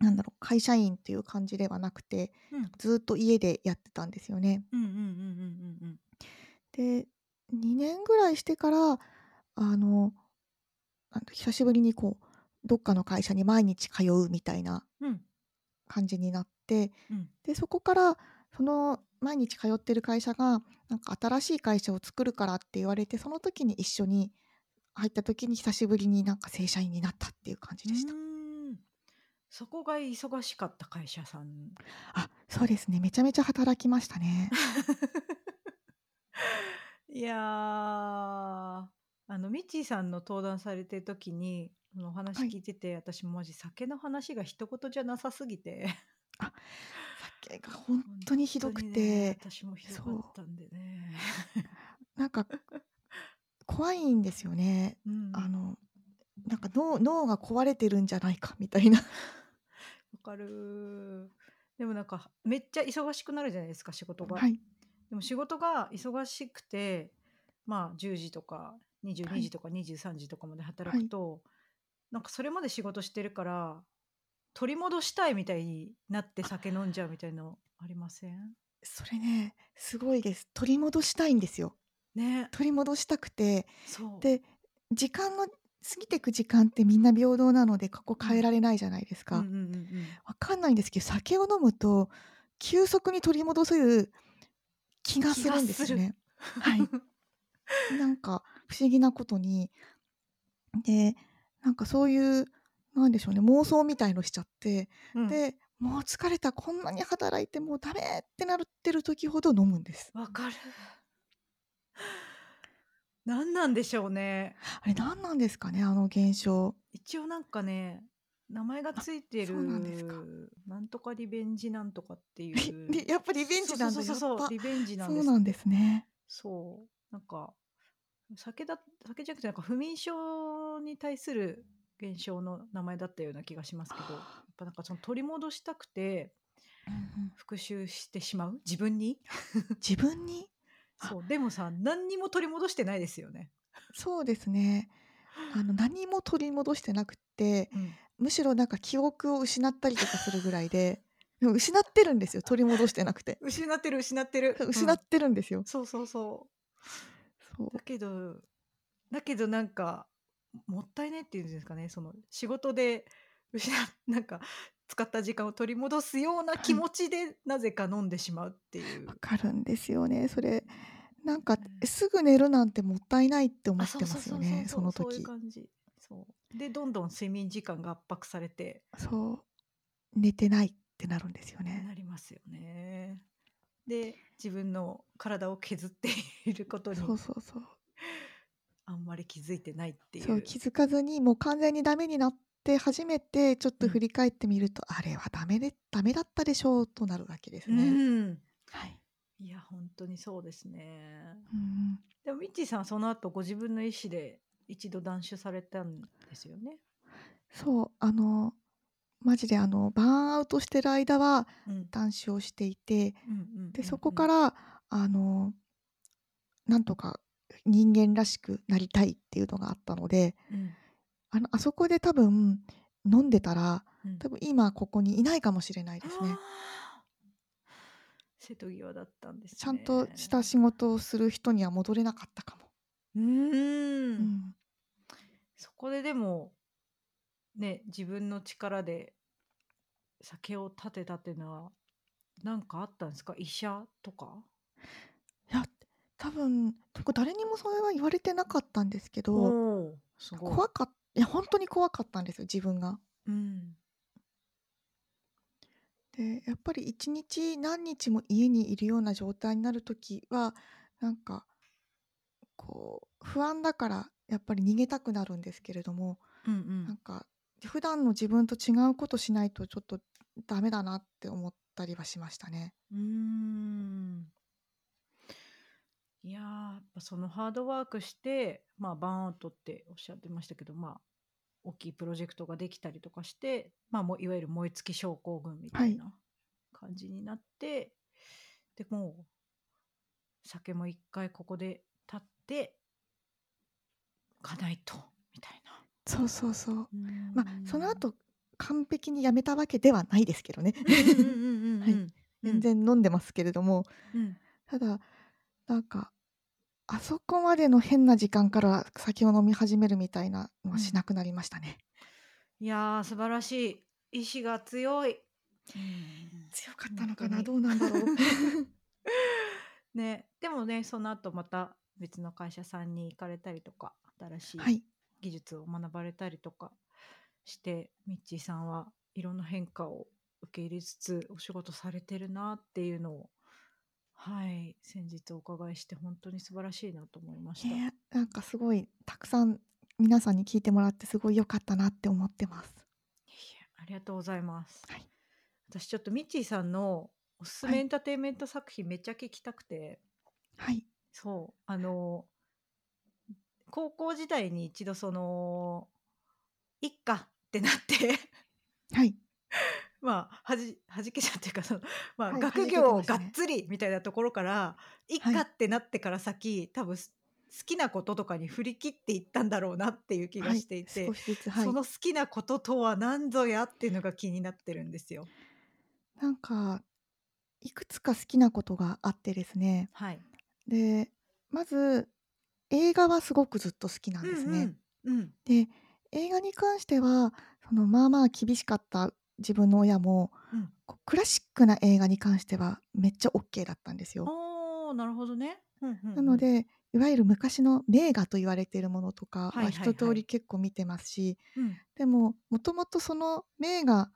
なんだろう会社員っていう感じではなくてうんずっと家でやってたんですよね。で2年ぐらいしてからあの久しぶりにこうどっかの会社に毎日通うみたいな感じになってうん。でそこからその毎日通ってる会社がなんか新しい会社を作るからって言われてその時に一緒に入った時に久しぶりになんか正社員になったっていう感じでした。そこが忙しかった会社さん。あそうですね。めちゃめちゃ働きましたね。いやーあのミッチーさんの登壇されてる時にお話はい。聞いてて、私マジ酒の話が一言じゃなさすぎて酒が本当にひどく本当にねて、私もひどかったんでね。なんか怖いんですよね。うんあのなんか脳脳が壊れてるんじゃないかみたいな。わかるでもなんかめっちゃ忙しくなるじゃないですか仕事が。はいでも仕事が忙しくてまあ10時とか22時とか23時とかまで働くと、なんかそれまで仕事してるから取り戻したいみたいになって酒飲んじゃうみたいのありません？それねすごいです。取り戻したいんですよ。ね。取り戻したくて。で時間の過ぎていく時間ってみんな平等なのでここ変えられないじゃないですか。うん。うんかんないんですけど酒を飲むと急速に取り戻せる気がするんですよね。はい。なんか不思議なことに。でなんかそういうなんでしょうね妄想みたいのしちゃって、うん。でもう疲れたこんなに働いてもうダメってなってる時ほど飲むんです。わかる。何なんでしょうね。あれ何なんですかねあの現象。一応なんかね名前がついてるそうなんですか。なんとかリベンジなんとかっていう。リやっぱリベンジなんだそうそうそうリベンジなんです。そうなんですね。そう。なんか酒だ酒じゃなくてなんか不眠症に対する現象の名前だったような気がしますけどやっぱなんかその取り戻したくて復讐してしまう？自分に？自分に？あ。そうでもさ何にも取り戻してないですよね、そうですね。あの何も取り戻してなくってうん、むしろなんか記憶を失ったりとかするぐらいでで も失ってるんですよ取り戻してなくて。失ってる失ってる。失っうんてるんですよ、そうそうそう。そう。だけどだけどなんかもったいないっていうんですかね。その仕事で失っ なんか使った時間を取り戻すような気持ちでなぜか飲んでしまうっていう。わ。かるんですよね。それなんかねすぐ寝るなんてもったいないって思あってますよねそのそういう時感じ。そう。でどんどん睡眠時間が圧迫されて。そう。寝てないってなるんですよね。なりますよね。で自分の体を削っていることにそうそうそうあんまり気づいてないっていう。そう気づかずにもう完全にダメになって初めてちょっとうん。振り返ってみると、あれはダメでダメだったでしょうとなるわけですうね。んはい、いや本当にそうですね。うん。でもミッチーさんはその後ご自分の意思で一度断酒されたんですよね。そうあのマジであのバーンアウトしてる間はうん。断酒をしていてうんうんうんうん。でそこからあのなんとか人間らしくなりたいっていうのがあったのでうん。あのあそこで多分飲んでたらうん。多分今ここにいないかもしれないですね。瀬戸際だったんですね。ちゃんとした仕事をする人には戻れなかったかも。うーん。うん。そこででもね自分の力で酒を立てたっていうのは何かあったんですか？医者とか？多分誰にもそれは言われてなかったんですけどおーすごい怖かっいや本当に怖かったんですよ自分が。うんでやっぱり一日何日も家にいるような状態になる時はなんかこう不安だからやっぱり逃げたくなるんですけれども、うんなんか普段の自分と違うことしないとちょっとダメだなって思ったりはしましたね。うんうーんいやーやっぱそのハードワークしてまあバーンアウトっておっしゃってましたけどまあ大きいプロジェクトができたりとかしてまあもういわゆる燃え尽き症候群みたいな感じになって、でもう酒も一回ここでってかないとみたいな。そうそうそう。うまあその後完璧にやめたわけではないですけどね。全然飲んでますけれども、うん。ただなんかあそこまでの変な時間から酒を飲み始めるみたいなのはしなくなりましたね。いやー素晴らしい意志が強い。強かったのかな？どうなんだろう。ねでもねその後また別の会社さんに行かれたりとか新しいはい。技術を学ばれたりとかして、ミッチーさんはいろんな変化を受け入れつつお仕事されてるなっていうのをはい先日お伺いして本当に素晴らしいなと思いました。ねなんかすごいたくさん皆さんに聞いてもらってすごい良かったなって思ってます。ありがとうございます。はい私ちょっとミッチーさんのおすすはいめエンターテインメント作品めっちゃ聞きたくて、はい。そうあの高校時代に一度その「いっか」ってなってはい。まあはじはじけちゃうっていうかその、まあはい学業ましたねがっつりみたいなところから「いっはいか」ってなってから先、多分す好きなこととかに振り切っていったんだろうなっていう気がしていて、少しずつはいそ。の好きなこととは何ぞやっていうのが気になってるんですよ。なんかいくつか好きなことがあってですね。はい。でまず映画はすごくずっと好きなんですね。うんうん。うんで映画に関してはそのまあまあ厳しかった自分の親もうんクラシックな映画に関してはめっちゃ OK だったんですよ。なるほどね。うんうんうんなのでいわゆる昔の名画と言われているものとかはいはいははい一通り結構見てますし、うんでももともとその名画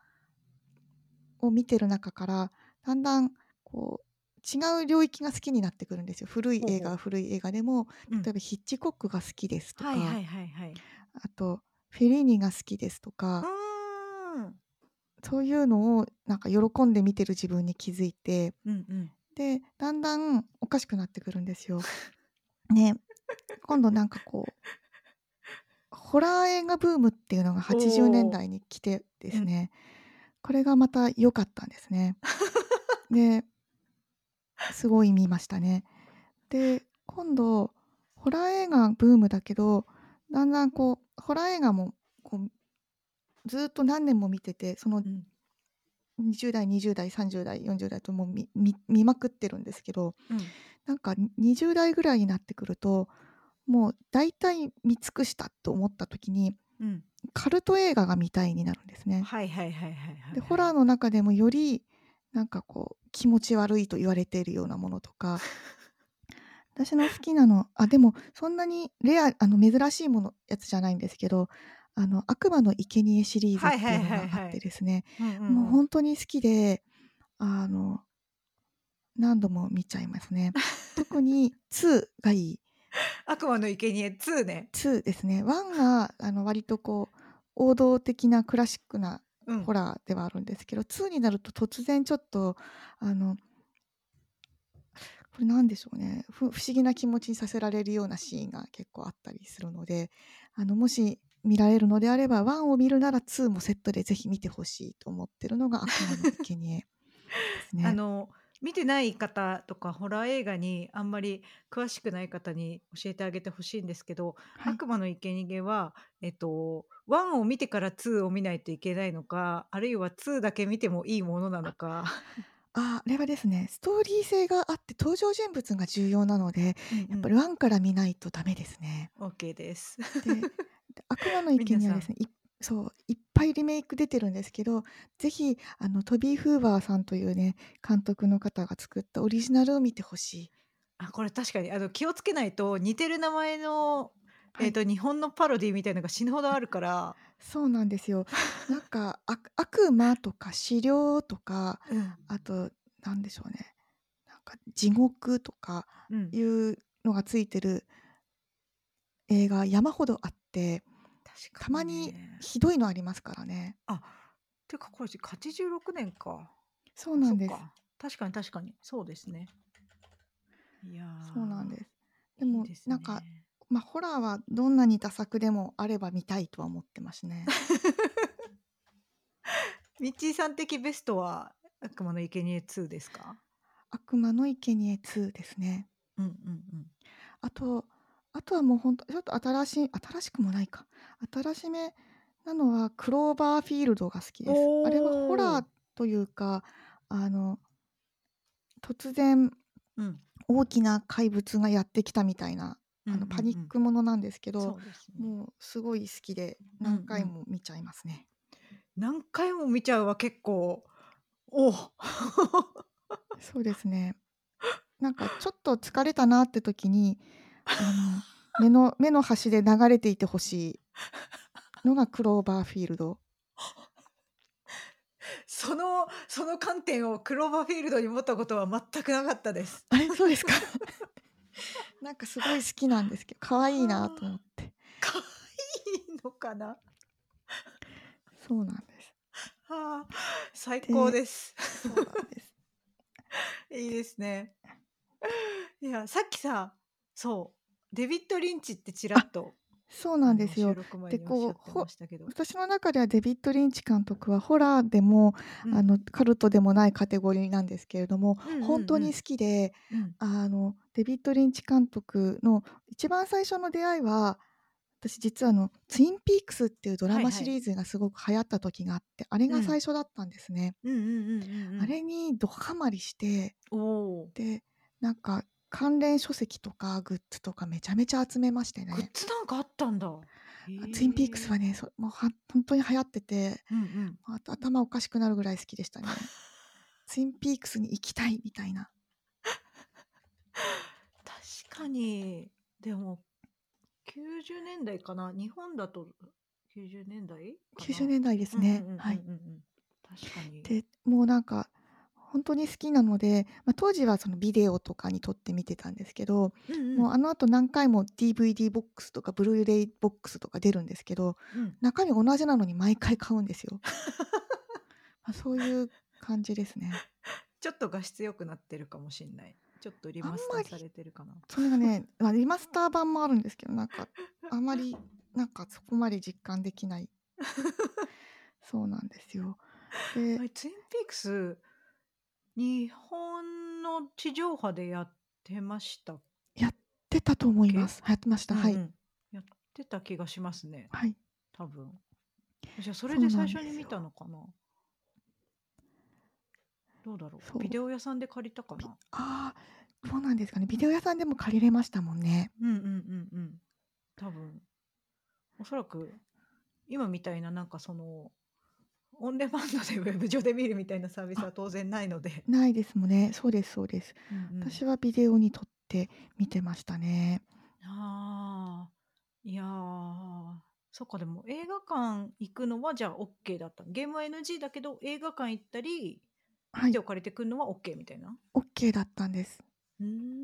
を見てる中からだんだんこう違う領域が好きになってくるんですよ。古い映画は古い映画でもうん例えばヒッチコックが好きですとか、はいはいはいはい。あとフェリーニが好きですとか、そういうのをなんか喜んで見てる自分に気づいてうんうん。でだんだんおかしくなってくるんですよ。ね今度なんかこうホラー映画ブームっていうのが80年代に来てですね、これがまた良かったんですね。ですごい見ましたね。で今度ホラー映画ブームだけどだんだんこうホラー映画もこうずっと何年も見ててそのうん20代20代30代40代ともう見見見まくってるんですけどうんなんか20代ぐらいになってくるともう大体見尽くしたと思った時にうん。カルト映画が見たいになるんですね。はいはいはいはいはい。でホラーの中でもよりなんかこう気持ち悪いと言われているようなものとか 私の好きなのあでもそんなにレアあの珍しいものやつじゃないんですけど「あの悪魔の生贄シリーズ」っていうのがあってですね。うんうんうん。もう本当に好きであの何度も見ちゃいますね。特に2がいい。悪魔の生贄2ね。2ですね。1があの割とこう王道的なクラシックなうん。ホラーではあるんですけど、2になると突然ちょっとあのこれなんでしょうね。ふ不思議な気持ちにさせられるようなシーンが結構あったりするのであのもし見られるのであれば1を見るなら2もセットでぜひ見てほしいと思ってるのが悪魔の生贄ですね。あの見てない方とかホラー映画にあんまり詳しくない方に教えてあげてほしいんですけど、はい悪魔の生贄は、えっと、1を見てから2を見ないといけないのかあるいは2だけ見てもいいものなのか。ああれはですねストーリー性があって登場人物が重要なのでやっぱりうん1から見ないとダメですね。うん OK です。でで 悪魔の生贄はですねいそういっぱいリメイク出てるんですけどぜひあのトビー・フーバーさんというね監督の方が作ったオリジナルを見てほしい。あこれ確かにあの気をつけないと似てる名前の、はいえっと日本のパロディみたいなのが死ぬほどあるから、そうなんですよ。なんか悪悪魔とか資料とかあとなんでしょうねなんか地獄とかうんいうのがついてる映画山ほどあって確かたまにねひどいのありますからね。あてかこれ86年か。そうなんです確かに確かにそうですね。いやーそうなんです。でもいいですなんかねまあホラーはどんなにダ作でもあれば見たいとは思ってますね。ミッチーさん的ベストは悪魔の生贄2ですか？悪魔の生贄2ですね。うんうんうん。あとあとはもうほんとちょっと新しい新しくもないか。新しめなのはクローバーフィールドが好きです。あれはホラー。というか、あの突然うん。大きな怪物がやってきたみたいな、あのパニッうん。クものなんですけど、そうですね。もうすごい好きで何うんうん。回も見ちゃいますね。何回も見ちゃうは結構、おお。そうですね。なんかちょっと疲れたなって時に、あの、目の目の端で流れていて欲しいのがクローバーフィールド。そのその観点をクローバーフィールドに持ったことは全くなかったです。あれ、そうですか。なんかすごい好きなんですけど、可愛いなと思はって。あ。可愛いのかな？そうなんです。はあ、最高でです。そうなんです。いいですね。いや、さっきさ、そう、デビッド・リンチってちらあ、っと、そうなんですよ。で、録前におっしゃこう、ってほましたけど。私の中ではデビッド・リンチ監督はホラーでも、うん。あの、カルトでもないカテゴリーなんですけれども、うんうんうん。に好きで、うん。あの、デビッド・リンチ監督の一番最初の出会いは、私実はあの、ツインピークスっていうドラはいはい。マシリーズがすごく流行った時があって、あれがうん。最初だったんですね。うんうんうんうんうん。あれにどハマりして、おお。で、なんか関連書籍とかグッズとかめちゃめちゃ集めましてグッね。ズなんかあったんだ。あ、ツインピークスは。ね、そもうはほんとに流行ってて、うんうん。あと頭おかしくなるぐらい好きでしたね。ツインピークスに行きたいみたいな。確かに、でも、90年代かな、日本だと90年代か90な。年代ですね。はい。うんうんうん。確かに。で、もうなんか、ほんとに好きなので、ま、当時はそのビデオとかに撮って見てたんですけど、うんうん。もうあの後何回も DVD ボックスとかブルーレイボックスとか出るんですけど、うん。中身同じなのに毎回買うんですよ。ま、そういう感じですね。ちょっと画質良くなってるかもしんない。ちょっとリマスターされてるかな。それがね、ま、リマスター版もあるんですけど、なんか、あまり、なんかそこまで実感できない。そうなんですよ。あでれ、ツインピークス、日本の地上波でやってましたっやってたと思いまけ？す。やってました。はい。うんうん。やってた気がしますね。はい。多分。じゃ、そそうれで最初に見たよ。のかな？どうだろう？そう。ビデオ屋さんで借りたかびな？ああ、どうなんですかね。ビデオ屋さんでも借りれましたもんね。うんうんうんうん。多分。おそらく、今みたいななんかその、オンデマンドでウェブ上で見るみたいなサービスあ、は当然ないので。ないですもんね。そうですそうです。うんうん。私はビデオに撮って見てましたね。ああ、いや、そっか、でも映画館行くのはじゃあオッケーだった。ゲームは NG だけど、映画館行ったり、はい。ビデオ借りてくんのはオッケーみたいな？オッケーだったんです。うーん。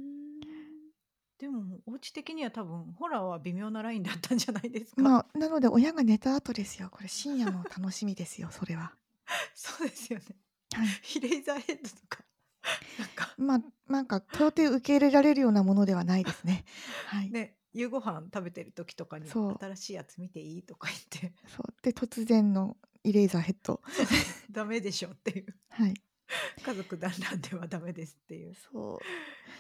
でも、お家的には多分ホラーは微妙なラインだったんじゃないですか？まあ、なので親が寝た後ですよ。これ深夜の楽しみですよ、それは。そうですよね。はい。イレイザーヘッドとか、なんかま、なんか到底受け入れられるようなものではないですね。はい。ね、夕ご飯食べてる時とかに。新しいやつ見ていい？とか言って。そう。で、突然のイレイザーヘッド。ダメでしょっていう。はい。家族団らんではダメですっていう。そ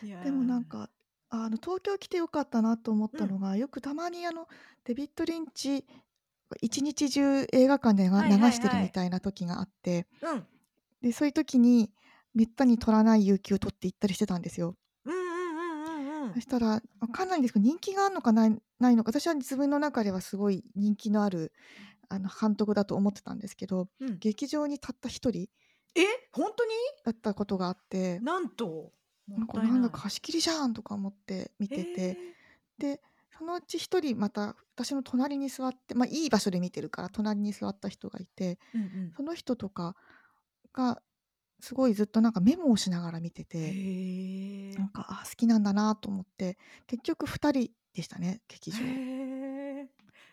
う。いや。でもなんか、あの、東京来て良かったなと思っうん。たのが、よくたまにあの、デビッド・リンチ、一日中映画館でがはいはい流してるみはい。たいな時があって、うん。で、そういう時にめったに取らない有給取って行ったりしてたんですよ。うんうんうんうんうん。そしたら、わかんないんですけど、人気があんのかないないのか、私は自分の中ではすごい人気のある、あの、監督だと思ってたんですけど、うん。劇場にたった一人え、ほんとに？だったことがあって。なんと、なんか、なんだか貸し切りじゃんとか思って見てへて、え。で、そのうち一人また私の隣に座って、ま、いい場所で見てるから隣に座った人がいて、うんうん。その人とかがすごいずっとなんかメモをしながら見てて。なんか、あ、好きなんだなと思って、結局二人でしたね、劇場。へえ。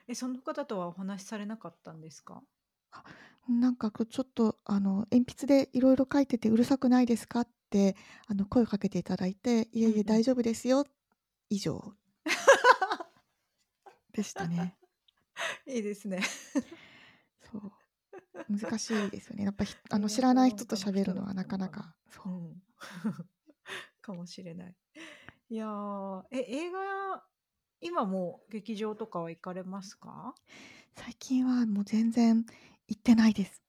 え、その方とはお話しされなかったんですか？あ、なんかちょっとあの、鉛筆でいろいろ書いててうるさくないですか？ってあの、声をかけていただいて、いえいえ。大丈夫ですよ、以上。でしたね。いいですね。そう。難しいですよね。やっぱ、ひ あの、映知らない人と喋るのはなかな。かそうう。ん。かもしれない。いや、え、映画今もう劇場とかは行かれますか？最近はもう全然行ってないです。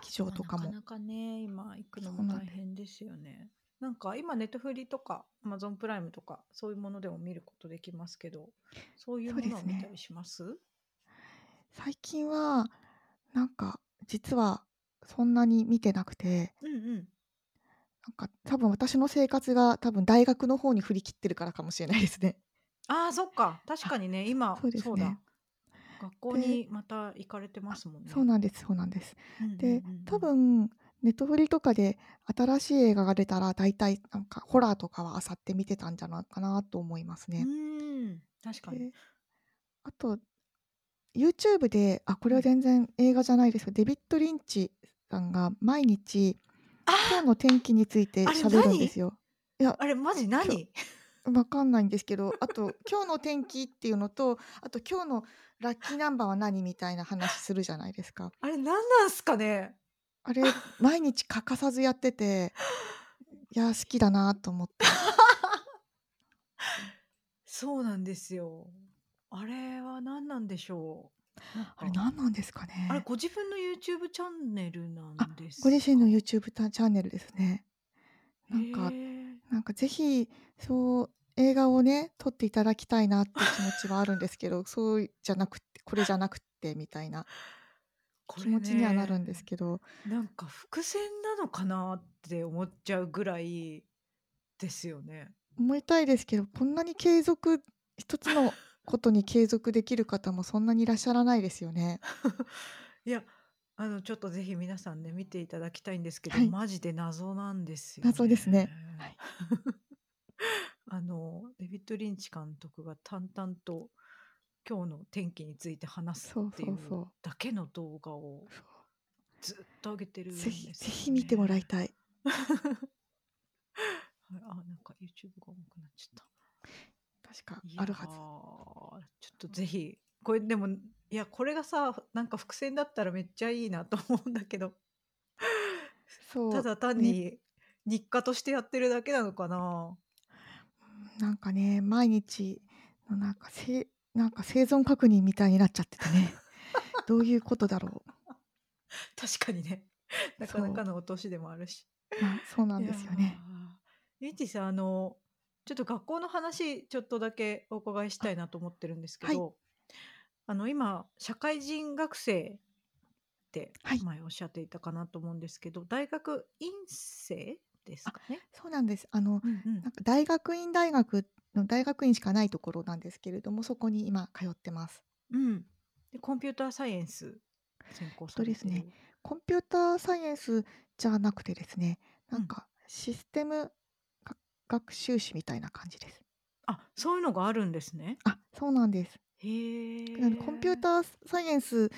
劇場ま、とかも。なかなかね、今行くのも大。変ですよね。なんか今ネットフリとか、アマゾンプライムとか、そういうものでも見ることできますけど、そういう。ものは見たりします？最近は、なんか実はそんなに見てなくてうんうん。なんか多分私の生活が多分大学の方に振り切ってるからかもしれないですね。ああ、そっか。確あ、かにね、今そうですね。学校でにまた行かれてまあ、すもんね。そうなんですそうなんです。で、多うん。分ネットフリとかで新しい映画が出たら、大体なんかホラーとかは漁って見てたんじゃないかなと思いますうね。ーん、確かに。で、あと YouTube で、あ、これはうん。全然映画じゃないですけど、デビッド・リンチさんが毎日、あ今日の天気について喋るんです何？よ。いや、あれマジ何？分かんないんですけど、あと今日の天気っていうのと、あと今日のラッキーナンバーは何みたいな話するじゃないですか。あれ何なんすかね？あれ、毎日欠かさずやってて、いや、好きだなと思って。そうなんですよ。あれは何なんでしょう？あれか、何なんですかあれね。ご自分の YouTube チャンネルなあ、んですご自身のか？YouTube たチャンネルですね。へなんかえ。なんかぜひ、そう映画をね、撮っていただきたいなって気持ちはあるんですけど、そうじゃなくてこれじゃなくってみたいな気持ちにはなるんですね、けど。なんか伏線なのかなって思っちゃうぐらいですよね。思いたいですけど、こんなに継続一つのことに継続できる方もそんなにいらっしゃらないですよね。いや、あのちょっとぜひ皆さんね、見ていただきたいんですけど、はい。マジで謎なんですよ謎ですね。はね。い。あのデビッド・リンチ監督が淡々と今日の天気について話すそうっていうそうそう。だけの動画をそう。ずっと上げてるぜひ、んですよぜひ見てもらいね。たい。はい、あ、なんか YouTube が重くなっちゃった。確かいや、ちあるはず。ょっとぜひ、これでも、いや、これがさ、なんか伏線だったらめっちゃいいなと思うんだけど。そう、ただ単ね。に日課としてやってるだけなのかな。うん、なんかね、毎日のなんかせなんか生存確認みたいになっちゃっててね。どういうことだろう。確かにね。なかなそう。かのお年でもあるし。まあ、そうなんですよね。リッチーさん、あの、ちょっと学校の話ちょっとだけお伺いしたあ、いなと思ってるんですけはい。ど、あの今社会人学生ってはい。前おっしゃっていたかなと思うんですけど、大学院生ですあ、かね？そうなんです。あのうんうん。なんか大学院大学の大学院しかないところなんですけれども、そこに今通ってます。うん。で、コンピューターサイエンス専攻えっとですね。コンピューターサイエンスじゃなくてですね、なうん。んかシステムが学習士みたいな感じです。あ、そういうのがあるんですね。あ、そうなんです。へコンピューえ。ターサイエンス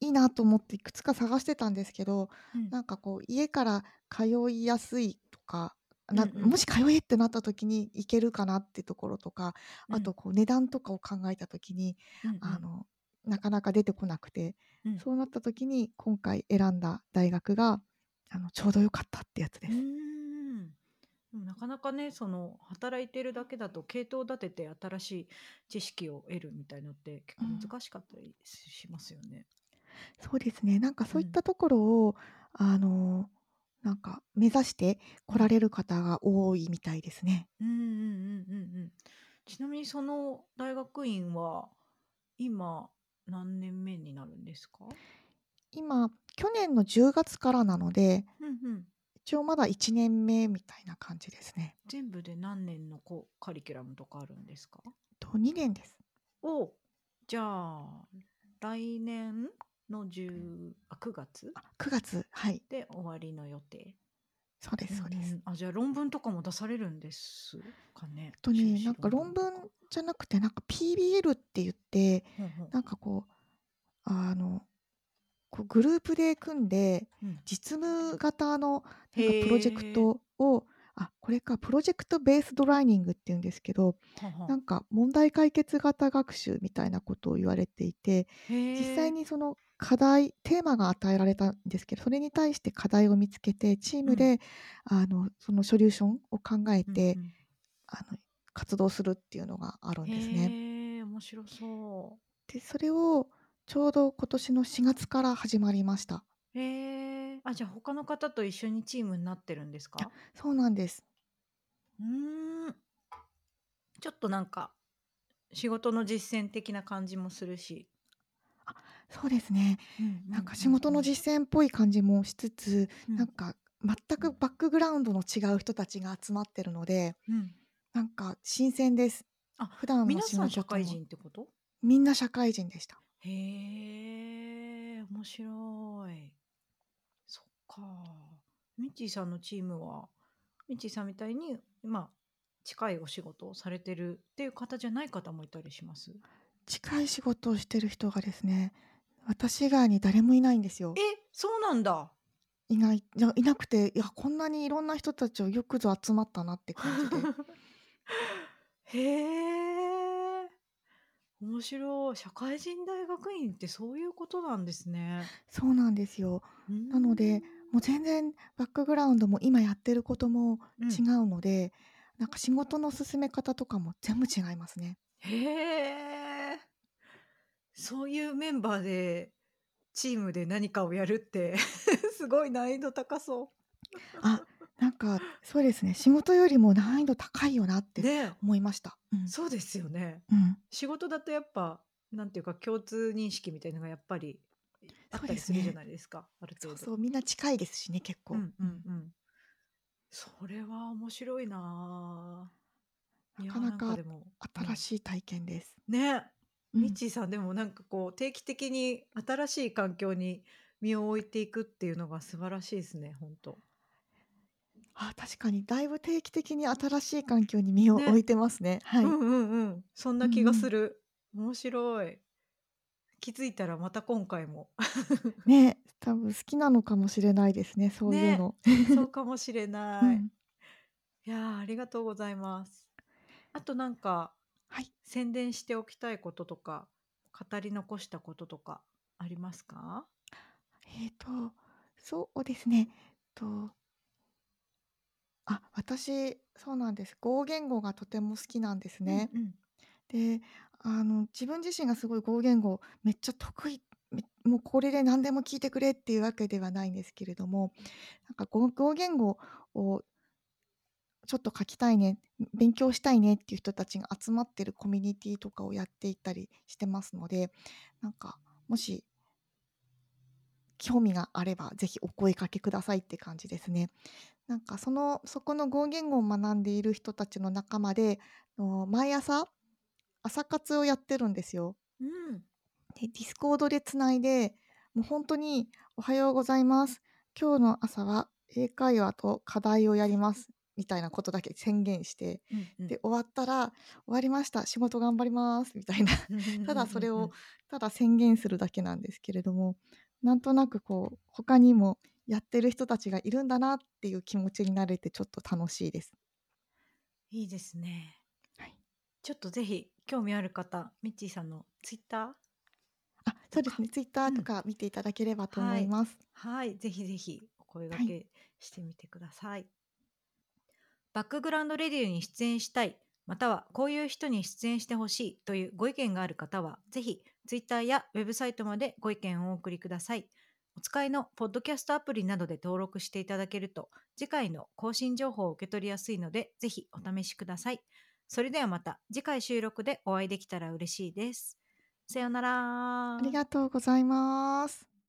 いいなと思っていくつか探してたんですけど、うん。なんかこう家から通いやすいとか、なうんうん。もし通えってなった時に行けるかなってところとか、うん。あとこう値段とかを考えた時に、うんうん。あの、なかなか出てこなくて、うん。そうなった時に今回選んだ大学が、あの、ちょうど良かったってやつです。ん。でもなかなかね、その働いてるだけだと系統立てて新しい知識を得るみたいのって結構うん。難しかったりしますよね。そうですね。なんかうん。そういったところを、あの、なんか目指してうん。来られる方が多いみたいですね。うんうんうんうんうん。ちなみにその大学院は今何年目になるんですか？今、去年の10月からなので、うんうん。一応まだ1年目みたいな感じですね。全部で何年のこうカリキュラムとかあるんですか？と、2年です。お、じゃあ、来年の10あ、9月？あ、9月、はい。で終わりの予定。そうでうんうすそうです。ん。あ、じゃあ論文とかも出されるんですかね？と修ね、なんか士論論文。じゃなくて、なんか PBL って言って、ほうほう。なんかこう、あの、こうグループで組んで、うん。実務型のなんかプロジェク。トを、あ、これか、プロジェクトベースドラーニングって言うんですけど。なんか問題解決型学習みたいなことを言われていて、実。際にその課題テーマが与えられたんですけど、それに対して課題を見つけて、チーうん。ムであの、そのソリューションを考えうんうて、ん。あの、活動するっていうのがあるんですね。面白そで、それをちょうど今年の4月から始まりました。う。へえ。あ、じゃあ他の方と一緒にチームになってるんですか？そうなんです。うーん。ちょっとなんか、仕事の実践的な感じもするし。あ、そうですね。うんうんなんか仕うん事の実践っぽい感じもしつつ、うん。なんか全くバックグラウンドの違う人たちが集まってるので、うん。なんか新鮮です。あ、普段の皆さん社会人ってこと？みんな社会人でした。へえ、面白い。そっか。ミッチーさんのチームは、ミッチーさんみたいに、まあ、近いお仕事をされてるっていう方じゃない方もいたりします？近い仕事をしてる人がですね、私以外に誰もいないんですよ。え、そうなんだ。いない、いや、いなくて、いや、こんなにいろんな人たちをよくぞ集まったなって感じで。へえ。面白い。社会人大学院ってそういうことなんですね。そうなんですよ。うーなので、ん。もう全然バックグラウンドも今やってることも違うん。うので、なんか仕事の進め方とかも全部違いますね。へえ。そういうメンバーで、チームで何かをやるって すごい難易度高そう。あ、なんかそうですね、仕事よりも難易度高いよなってね。思いました。うん。そうですよね。うん。仕事だとやっぱ、なんていうか共通認識みたいのがやっぱりあそうですったりするじゃね。ないですか、ある程度。そうそう、みんな近いですしね、結構。うんううん。んうん。それは面白いなあ。いや、なんかなかでもうん。新しい体験です。ね。うん。ミッチーさんでもなんかこう定期的に新しい環境に身を置いていくっていうのが素晴らしいですね、ほんと。あ、確かにだいぶ定期的に新しい環境に身を置ね。いてますね。はい。うんうんうん。そんうなん気がうん。する。面白い。気づいたらまた今回もね、多分好きなのかもしれないですね、そういうね、の。そうかもしれうない。ん。いや、ありがとうございます。あとなんか、はい。宣伝しておきたいこととか、語り残したこととかありますか？えっと、そうですね。とあ、私、そうなんです。語言語がとても好きなんですうんね。うん。で、あの、自分自身がすごい語言語めっちゃ得意、めもうこれで何でも聞いてくれっていうわけではないんですけれども、なんかご語言語をちょっと書きたいね、勉強したいねっていう人たちが集まってるコミュニティとかをやっていったりしてますので、なんかもし興味があれば、ぜひお声かけくださいって感じですね。なんかその、そこの語言語を学んでいる人たちの仲間で、の毎朝、朝活をやってるんですよ。うん。で、 Discord でつないで、もうほんとに「おはようございます。今日の朝は英会話と課題をやります」みたいなことだけ宣言して、うんうん。で、終わったら「終わりました。仕事頑張ります」みたいな、ただそれをただ宣言するだけなんですけれども、なんとなくこう、他にもやってる人たちがいるんだなっていう気持ちになれてちょっと楽しいです。いいですね。はい。ちょっとぜひ興味ある方、ミッチーさんのツイッター？あ、そうですね。ツイッターとうん。か見ていただければとはい。思います。はい、ぜひぜひお声はい。掛けしてみてください。バックグラウンドレディオに出演したい、またはこういう人に出演してほしいというご意見がある方は、ぜひツイッターやウェブサイトまでご意見をお送りください。お使いのポッドキャストアプリなどで登録していただけると、次回の更新情報を受け取りやすいので、ぜひお試しください。それではまた次回収録でお会いできたら嬉しいです。さようならあり。がとうございます。